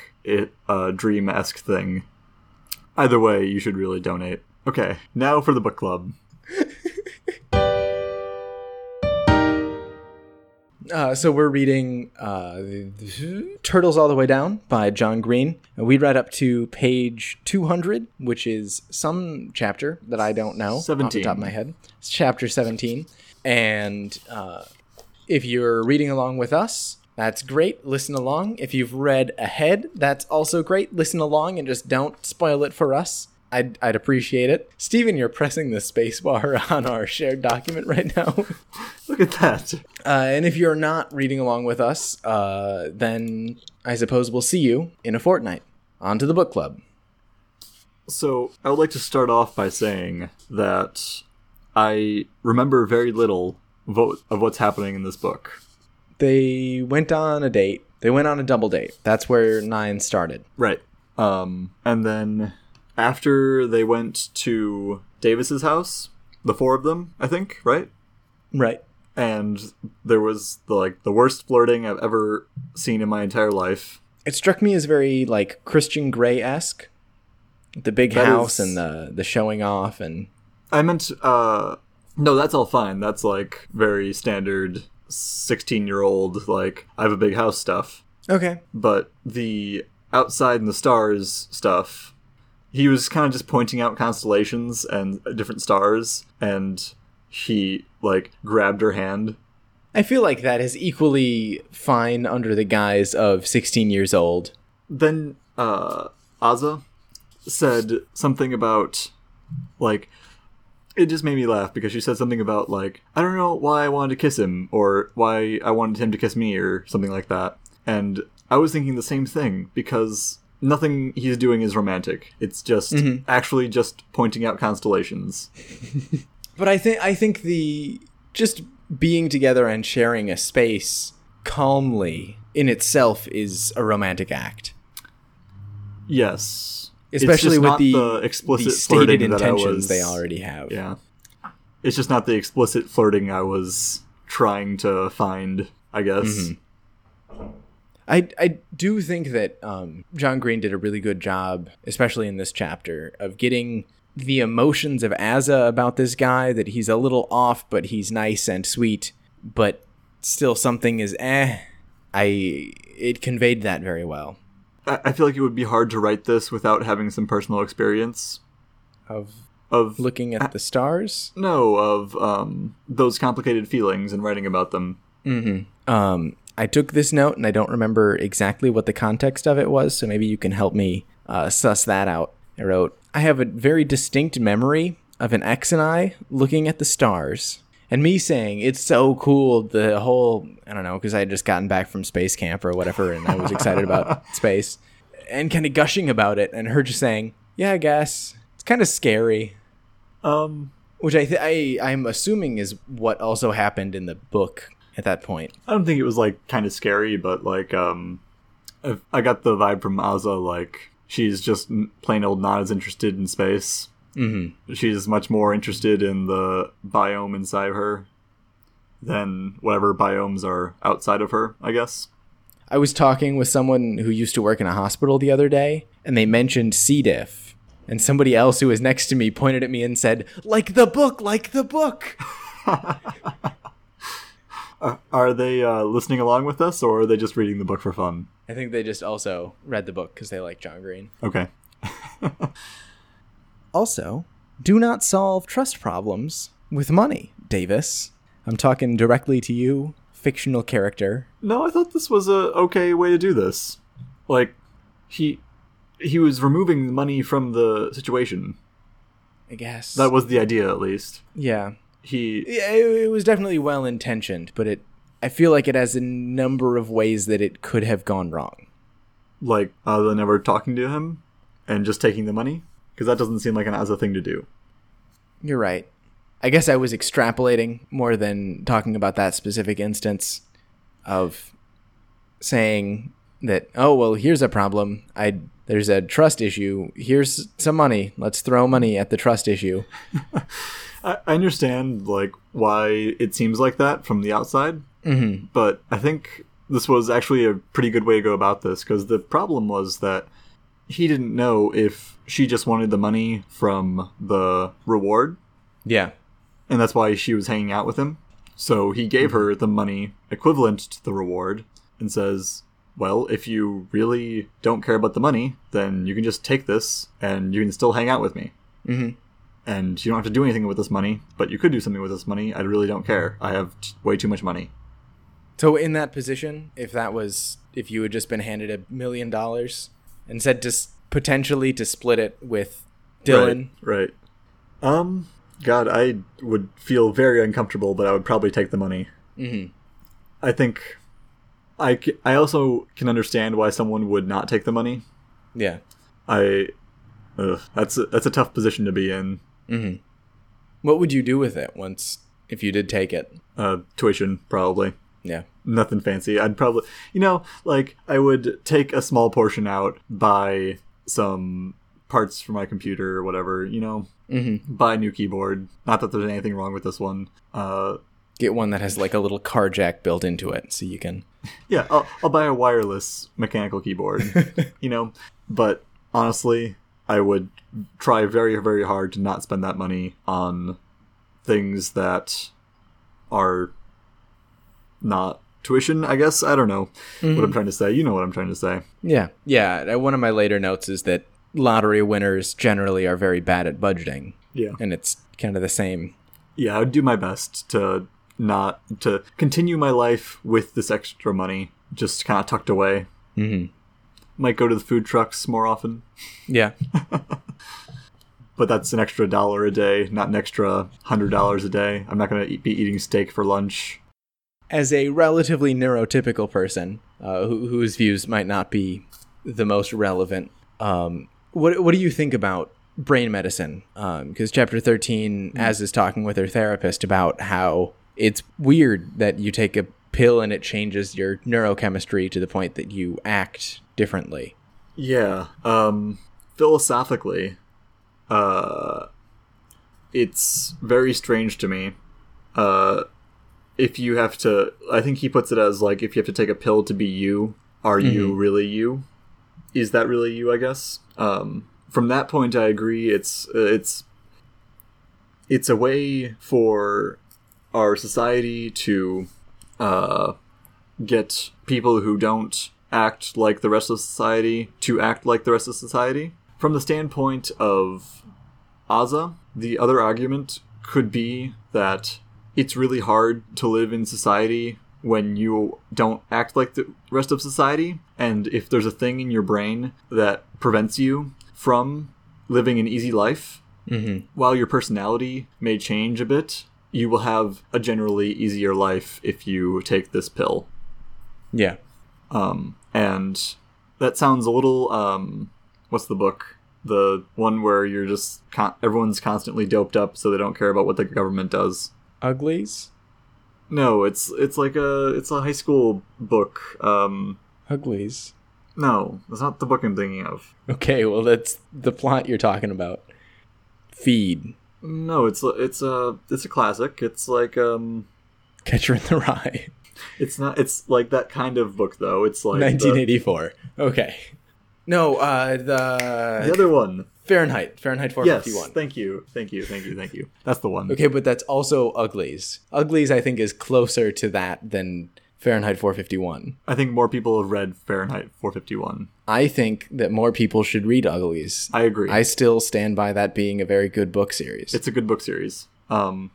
[SPEAKER 1] uh, dream esque thing. Either way, you should really donate. Okay, now for the book club.
[SPEAKER 2] Uh, so we're reading uh, Turtles All the Way Down by John Green. We read up to page 200, which is some chapter that I don't know off the top of my head. It's chapter 17. And uh, if you're reading along with us, that's great. Listen along. If you've read ahead, that's also great. Listen along and just don't spoil it for us. I'd, I'd appreciate it. Steven, you're pressing the spacebar on our shared document right now.
[SPEAKER 1] Look at that.
[SPEAKER 2] Uh, and if you're not reading along with us, uh, then I suppose we'll see you in a fortnight. On to the book club.
[SPEAKER 1] So, I would like to start off by saying that I remember very little of of what's happening in this book.
[SPEAKER 2] They went on a date. They went on a double date. That's where nine started.
[SPEAKER 1] Right. Um, and then after they went to Davis's house, the four of them, I think, right?
[SPEAKER 2] Right.
[SPEAKER 1] And there was the, like the worst flirting I've ever seen in my entire life.
[SPEAKER 2] It struck me as very like Christian Grey esque. The big
[SPEAKER 1] That
[SPEAKER 2] house
[SPEAKER 1] is-
[SPEAKER 2] and the the showing off and
[SPEAKER 1] I meant, uh, no, that's all fine. That's like very standard 16 year old, like, I have a big house stuff.
[SPEAKER 2] okay.
[SPEAKER 1] But the outside and the stars stuff, he was kind of just pointing out constellations and different stars, and he, like, grabbed her hand.
[SPEAKER 2] I feel like that is equally fine under the guise of 16 years old.
[SPEAKER 1] Then, uh, Aza said something about, like, it just made me laugh because she said something about like I don't know why I wanted to kiss him or why I wanted him to kiss me or something like that. And I was thinking the same thing because nothing he's doing is romantic. It's just mm-hmm. actually just pointing out constellations.
[SPEAKER 2] But I think I think the just being together and sharing a space calmly in itself is a romantic act.
[SPEAKER 1] Yes.
[SPEAKER 2] Especially with the,
[SPEAKER 1] the explicit
[SPEAKER 2] the stated
[SPEAKER 1] flirting that I
[SPEAKER 2] intentions
[SPEAKER 1] was-
[SPEAKER 2] they already have.
[SPEAKER 1] Yeah. It's just not the explicit flirting I was trying to find, I guess.
[SPEAKER 2] Mm-hmm. I I do think that um, John Green did a really good job, especially in this chapter, of getting the emotions of Aza about this guy. That he's a little off, but he's nice and sweet, but still something is eh. I it conveyed that very well.
[SPEAKER 1] I, feel like it would be hard to write this without having some personal experience
[SPEAKER 2] Of
[SPEAKER 1] of
[SPEAKER 2] looking at the stars.
[SPEAKER 1] no of um those complicated feelings and writing about them.
[SPEAKER 2] Um, I took this note and I don't remember exactly what the context of it was, so maybe you can help me uh, suss that out. I wrote, I have a very distinct memory of an X and I looking at the stars and me saying, it's so cool. The whole, I don't know, because I had just gotten back from space camp or whatever and I was excited about space and kind of gushing about it, and her just saying, yeah, I guess. It's kind of scary.
[SPEAKER 1] Um
[SPEAKER 2] Which I, th- I I'm assuming is what also happened in the book at that point.
[SPEAKER 1] I don't think it was like kind of scary, but like um, I, got the vibe from Aza like she's just plain old not as interested in space. Mm-hmm. She's much more interested in the biome inside her than whatever biomes are outside of her. I guess.
[SPEAKER 2] I was talking with someone who used to work in a hospital the other day, and they mentioned C. diff. And somebody else who was next to me pointed at me and said, "Like the book, like the book."
[SPEAKER 1] Are they uh, listening along with us, or are they just reading the book for fun?
[SPEAKER 2] I think they just also read the book because they like John Green.
[SPEAKER 1] Okay.
[SPEAKER 2] Also, do not solve trust problems with money, Davis. I'm talking directly to you, fictional character.
[SPEAKER 1] No, I thought this was a okay way to do this. Like, he he was removing the money from the situation.
[SPEAKER 2] I guess.
[SPEAKER 1] That was the idea, at least.
[SPEAKER 2] yeah.
[SPEAKER 1] He
[SPEAKER 2] Yeah, it, it was definitely well intentioned, but it I feel like it has a number of ways that it could have gone wrong.
[SPEAKER 1] like other than never talking to him and just taking the money because that doesn't seem like an Aza thing to do.
[SPEAKER 2] You're right. I guess I was extrapolating more than talking about that specific instance of saying that oh well here's a problem. I there's a trust issue. Here's some money. Let's throw money at the trust issue.
[SPEAKER 1] I, I understand like why it seems like that from the outside, mm-hmm. but I think this was actually a pretty good way to go about this because the problem was that he didn't know if she just wanted the money from the reward
[SPEAKER 2] Yeah.
[SPEAKER 1] and that's why she was hanging out with him. So he gave her the money equivalent to the reward and says, Well, if you really don't care about the money, then you can just take this and you can still hang out with me. Mm-hmm. And you don't have to do anything with this money, but you could do something with this money. I really don't care. I have t- way too much money.
[SPEAKER 2] So in that position, if that was if you had just been handed a million dollars and said to s- potentially to split it with Dylan,
[SPEAKER 1] Right. right. Um, God, I would feel very uncomfortable, but I would probably take the money. Mm-hmm. I think. I, c- I also can understand why someone would not take the money.
[SPEAKER 2] yeah.
[SPEAKER 1] I ugh, that's a, that's a tough position to be in. Hmm.
[SPEAKER 2] What would you do with it once if you did take it?
[SPEAKER 1] Uh, tuition probably
[SPEAKER 2] Yeah.
[SPEAKER 1] nothing fancy. I'd probably you know like I would take a small portion out, buy some parts for my computer or whatever. You know, mm-hmm. buy a new keyboard. Not that there's anything wrong with this one. Uh,
[SPEAKER 2] Get one that has like a little car jack built into it so you can
[SPEAKER 1] yeah, I'll, I'll buy a wireless mechanical keyboard. you know, but honestly, I would try very very hard to not spend that money on things that are not tuition. I guess I don't know what I'm trying to say. You know what I'm trying to say.
[SPEAKER 2] Yeah. Yeah. uh, One of my later notes is that lottery winners generally are very bad at budgeting.
[SPEAKER 1] Yeah,
[SPEAKER 2] And it's kind of the same.
[SPEAKER 1] yeah. I would do my best to not to continue my life with this extra money, just kind of tucked away. Mm-hmm. Might go to the food trucks more often.
[SPEAKER 2] Yeah.
[SPEAKER 1] but that's an extra dollar a day, not an extra hundred dollars a day. I'm not going to be eating steak for lunch.
[SPEAKER 2] As a relatively neurotypical person uh, who, whose views might not be the most relevant, um, what, what do you think about brain medicine? Because chapter 13, Aza is talking with her therapist about how it's weird that you take a pill and it changes your neurochemistry to the point that you act differently.
[SPEAKER 1] Yeah. Um, philosophically, uh, it's very strange to me. Uh, if you have to, I think he puts it as like if you have to take a pill to be you, are you really you? Is that really you? I guess. Um, from that point, I agree. It's it's it's a way for our society to uh, get people who don't act like the rest of society to act like the rest of society. From the standpoint of Aza, the other argument could be that it's really hard to live in society when you don't act like the rest of society, and if there's a thing in your brain that prevents you from living an easy life,
[SPEAKER 2] Mm-hmm.
[SPEAKER 1] while your personality may change a bit, you will have a generally easier life if you take this pill.
[SPEAKER 2] Yeah.
[SPEAKER 1] Um, and that sounds a little um, what's the book? The one where you're just con- everyone's constantly doped up, so they don't care about what the government does.
[SPEAKER 2] Uglies?
[SPEAKER 1] No, it's it's like a it's a high school book. Um,
[SPEAKER 2] Uglies.
[SPEAKER 1] no, that's not the book I'm thinking of.
[SPEAKER 2] Okay, well that's the plot you're talking about. Feed.
[SPEAKER 1] No, it's it's a it's a classic. It's like um,
[SPEAKER 2] Catcher in the Rye.
[SPEAKER 1] it's not it's like that kind of book though. It's like the-
[SPEAKER 2] 1984. Okay. No, uh
[SPEAKER 1] the
[SPEAKER 2] the
[SPEAKER 1] other one.
[SPEAKER 2] Fahrenheit. Fahrenheit 451.
[SPEAKER 1] Yes,
[SPEAKER 2] 451.
[SPEAKER 1] thank you, thank you, thank you, thank you. That's the one.
[SPEAKER 2] Okay, but that's also Uglies. Uglies I think is closer to that than Fahrenheit 451.
[SPEAKER 1] I think more people have read Fahrenheit 451.
[SPEAKER 2] I think that more people should read Uglies.
[SPEAKER 1] I agree.
[SPEAKER 2] I still stand by that being a very good book series.
[SPEAKER 1] it's a good book series. Um,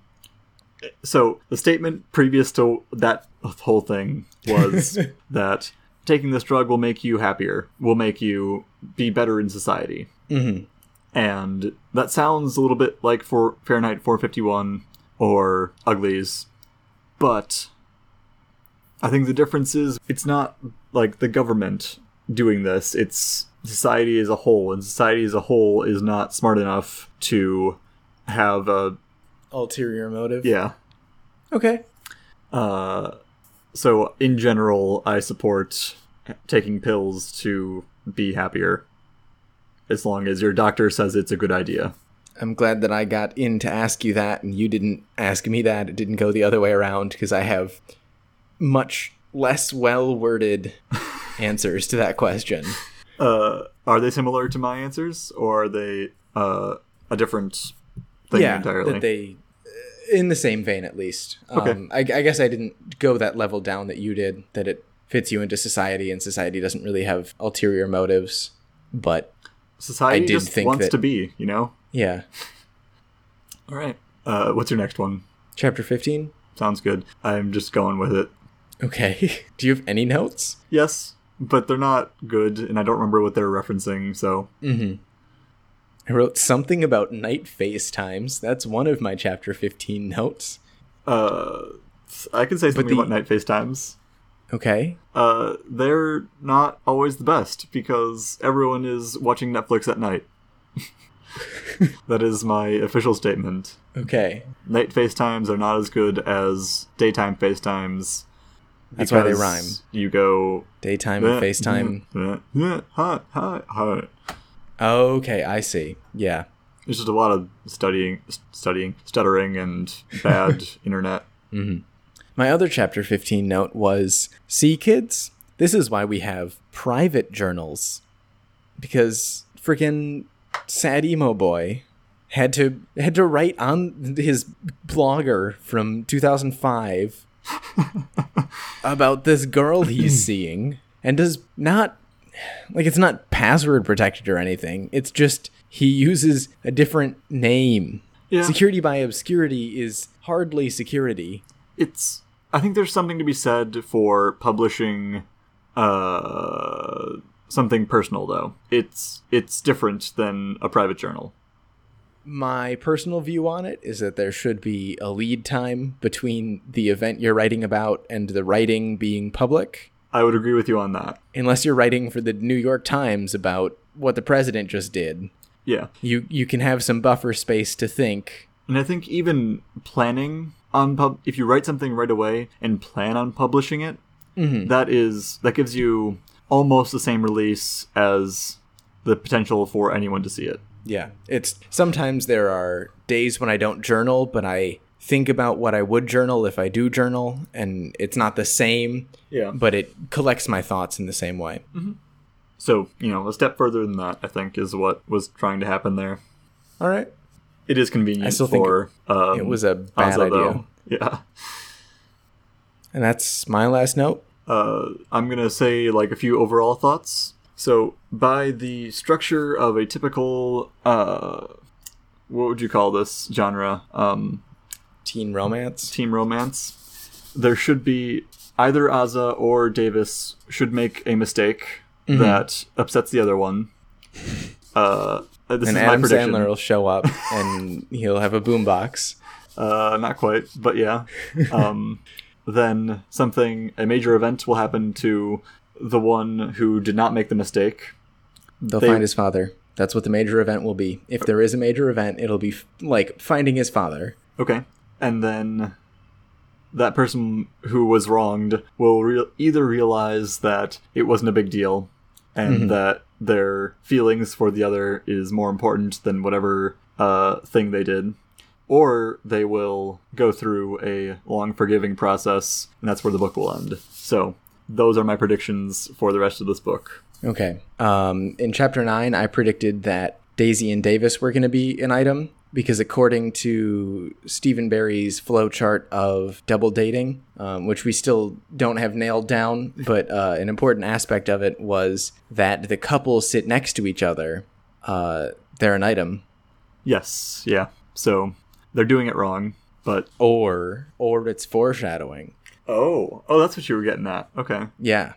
[SPEAKER 1] so the statement previous to that whole thing was that taking this drug will make you happier, will make you be better in society.
[SPEAKER 2] Mhm.
[SPEAKER 1] And that sounds a little bit like for Fahrenheit 451 or Uglies, but I think the difference is it's not like the government doing this, it's society as a whole, and society as a whole is not smart enough to have a
[SPEAKER 2] Ulterior motive.
[SPEAKER 1] yeah.
[SPEAKER 2] Okay.
[SPEAKER 1] Uh, so in general, I support taking pills to be happier, as long as your doctor says it's a good idea.
[SPEAKER 2] I'm glad that I got in to ask you that and you didn't ask me that. It didn't go the other way around because I have much less well worded answers to that question.
[SPEAKER 1] Uh, are they similar to my answers, or are they uh, a different thing
[SPEAKER 2] yeah,
[SPEAKER 1] entirely?
[SPEAKER 2] that they in the same vein at least.
[SPEAKER 1] Okay.
[SPEAKER 2] Um, I, I guess I didn't go that level down that you did. That it fits you into society, and society doesn't really have ulterior motives. But
[SPEAKER 1] Society just wants
[SPEAKER 2] that-
[SPEAKER 1] to be, you know.
[SPEAKER 2] yeah,
[SPEAKER 1] All right. Uh, what's your next one?
[SPEAKER 2] chapter fifteen.
[SPEAKER 1] Sounds good. I'm just going with it.
[SPEAKER 2] Okay. Do you have any notes?
[SPEAKER 1] Yes, but they're not good, and I don't remember what they're referencing. So
[SPEAKER 2] I wrote something about night FaceTimes. That's one of my chapter 15 notes.
[SPEAKER 1] uh, I can say something
[SPEAKER 2] the-
[SPEAKER 1] about night FaceTimes.
[SPEAKER 2] Okay.
[SPEAKER 1] uh, they're not always the best because everyone is watching Netflix at night. that is my official statement.
[SPEAKER 2] Okay.
[SPEAKER 1] Night FaceTimes are not as good as daytime FaceTimes.
[SPEAKER 2] That's why they rhyme.
[SPEAKER 1] You go
[SPEAKER 2] Daytime eh, and FaceTime.
[SPEAKER 1] Eh, eh, hi, hi, hi.
[SPEAKER 2] Okay, I see. Yeah.
[SPEAKER 1] There's just a lot of studying, studying, stuttering, and bad internet. Mm-hmm.
[SPEAKER 2] My other chapter 15 note was See, kids, this is why we have private journals. Because freaking sad emo boy had to had to write on his blogger from 2005 about this girl he's seeing and does not like it's not password protected or anything. It's just he uses a different name.
[SPEAKER 1] Yeah.
[SPEAKER 2] Security by obscurity is hardly security.
[SPEAKER 1] it's I think there's something to be said for publishing uh something personal though. It's it's different than a private journal.
[SPEAKER 2] My personal view on it is that there should be a lead time between the event you're writing about and the writing being public.
[SPEAKER 1] I would agree with you on that.
[SPEAKER 2] Unless you're writing for the New York Times about what the president just did.
[SPEAKER 1] Yeah.
[SPEAKER 2] You you can have some buffer space to think.
[SPEAKER 1] And I think even planning on pub if you write something right away and plan on publishing it, mm-hmm. that is that gives you almost the same release as the potential for anyone to see it.
[SPEAKER 2] Yeah. It's sometimes there are days when I don't journal, but I think about what I would journal if I do journal, and it's not the same,
[SPEAKER 1] Yeah.
[SPEAKER 2] but it collects my thoughts in the same way. Mm-hmm.
[SPEAKER 1] So, you know, a step further than that, I think, is what was trying to happen there.
[SPEAKER 2] All right.
[SPEAKER 1] It is convenient I
[SPEAKER 2] still think
[SPEAKER 1] um,
[SPEAKER 2] It was a bad
[SPEAKER 1] Ozzo,
[SPEAKER 2] idea.
[SPEAKER 1] though. Yeah.
[SPEAKER 2] And that's my last note.
[SPEAKER 1] uh, I'm gonna say like a few overall thoughts. So, by the structure of a typical, uh, what would you call this genre? Um,
[SPEAKER 2] Teen romance.
[SPEAKER 1] team romance. There should be either Aza or Davis should make a mistake
[SPEAKER 2] Mm-hmm.
[SPEAKER 1] that upsets the other one. Uh, this
[SPEAKER 2] and
[SPEAKER 1] is
[SPEAKER 2] Adam
[SPEAKER 1] my prediction.
[SPEAKER 2] Sandler will show up and he'll have a boombox.
[SPEAKER 1] Uh, not quite, but yeah. Um, then something, a major event will happen to the one who did not make the mistake.
[SPEAKER 2] They'll
[SPEAKER 1] They-
[SPEAKER 2] find his father. That's what the major event will be. If there is a major event, it'll be f- like finding his father.
[SPEAKER 1] Okay. And then that person who was wronged will re- either realize that it wasn't a big deal and that their feelings for the other is more important than whatever uh, thing they did. Or they will go through a long forgiving process, and that's where the book will end. So, those are my predictions for the rest of this book.
[SPEAKER 2] Okay. Um, in chapter nine, I predicted that Daisy and Davis were going to be an item because, according to Stephen Barry's flowchart of double dating, um, which we still don't have nailed down, but uh, an important aspect of it was that the couple sit next to each other. Uh, they're an item,
[SPEAKER 1] Yes, yeah. So, they're doing it wrong, but.
[SPEAKER 2] or or it's foreshadowing.
[SPEAKER 1] Oh, oh, that's what you were getting at. Okay.
[SPEAKER 2] Yeah.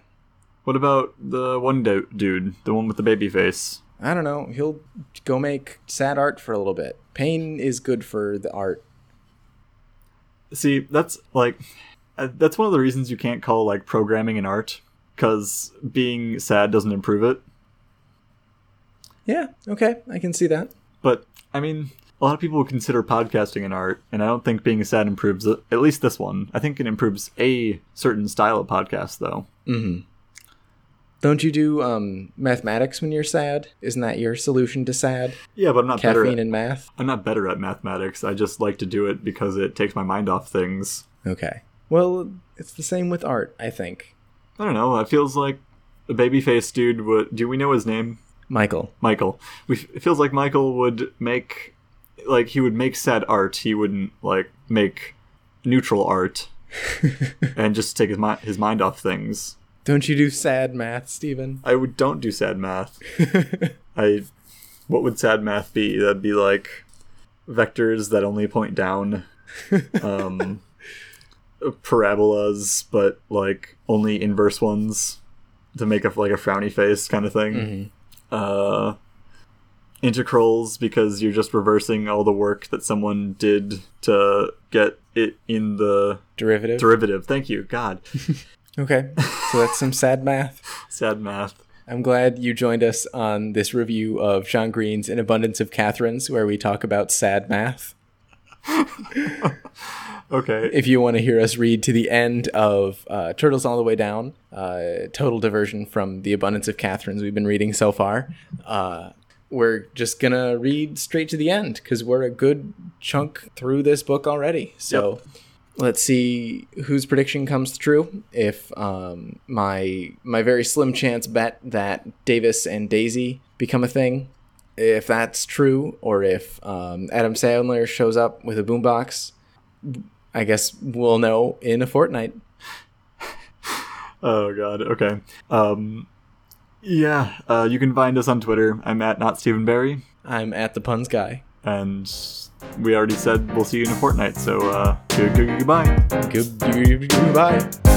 [SPEAKER 1] What about the one do- dude, the one with the baby face?
[SPEAKER 2] I don't know. He'll go make sad art for a little bit. Pain is good for the art.
[SPEAKER 1] See, that's like uh, that's one of the reasons you can't call like programming an art cuz being sad doesn't improve it.
[SPEAKER 2] Yeah, okay, I can see that.
[SPEAKER 1] But I mean, a lot of people consider podcasting an art, and I don't think being sad improves it. At least this one. I think it improves a certain style of podcast though.
[SPEAKER 2] Don't you do um, mathematics when you're sad? Isn't that your solution to sad?
[SPEAKER 1] Yeah, but I'm not better
[SPEAKER 2] Caffeine
[SPEAKER 1] at
[SPEAKER 2] and math?
[SPEAKER 1] I'm not better at mathematics. I just like to do it because it takes my mind off things.
[SPEAKER 2] Okay. Well, it's the same with art, I think.
[SPEAKER 1] I don't know. It feels like a babyface dude would. Do we know his name?
[SPEAKER 2] Michael.
[SPEAKER 1] Michael. We, it feels like Michael would make, like he would make sad art. He wouldn't like make neutral art, and just take his mind his mind off things.
[SPEAKER 2] Don't you do sad math, Steven?
[SPEAKER 1] I would don't do sad math. I, what would sad math be? That'd be like vectors that only point down, um, parabolas, but like only inverse ones to make a like a frowny face kind of thing. Uh, integrals because you're just reversing all the work that someone did to get it in the
[SPEAKER 2] Derivative?
[SPEAKER 1] derivative. Thank you, God.
[SPEAKER 2] okay. So that's some sad math.
[SPEAKER 1] Sad math.
[SPEAKER 2] I'm glad you joined us on this review of John Green's An Abundance of Catherines, where we talk about sad math.
[SPEAKER 1] Okay.
[SPEAKER 2] if you want to hear us read to the end of uh, Turtles All the Way Down, uh, total diversion from the abundance of Catherines we've been reading so far, uh, we're just going to read straight to the end because we're a good chunk through this book already. So let's see whose prediction comes true. If um, my my very slim chance bet that Davis and Daisy become a thing, if that's true, or if um, Adam Sandler shows up with a boombox, I guess we'll know in a fortnight.
[SPEAKER 1] Oh god. Okay. Um yeah, uh, you can find us on Twitter. I'm at not Stephen Barry,
[SPEAKER 2] I'm at the puns guy.
[SPEAKER 1] and we already said we'll see you in a fortnight. So uh, good, good, goodbye.
[SPEAKER 2] Good, goodbye.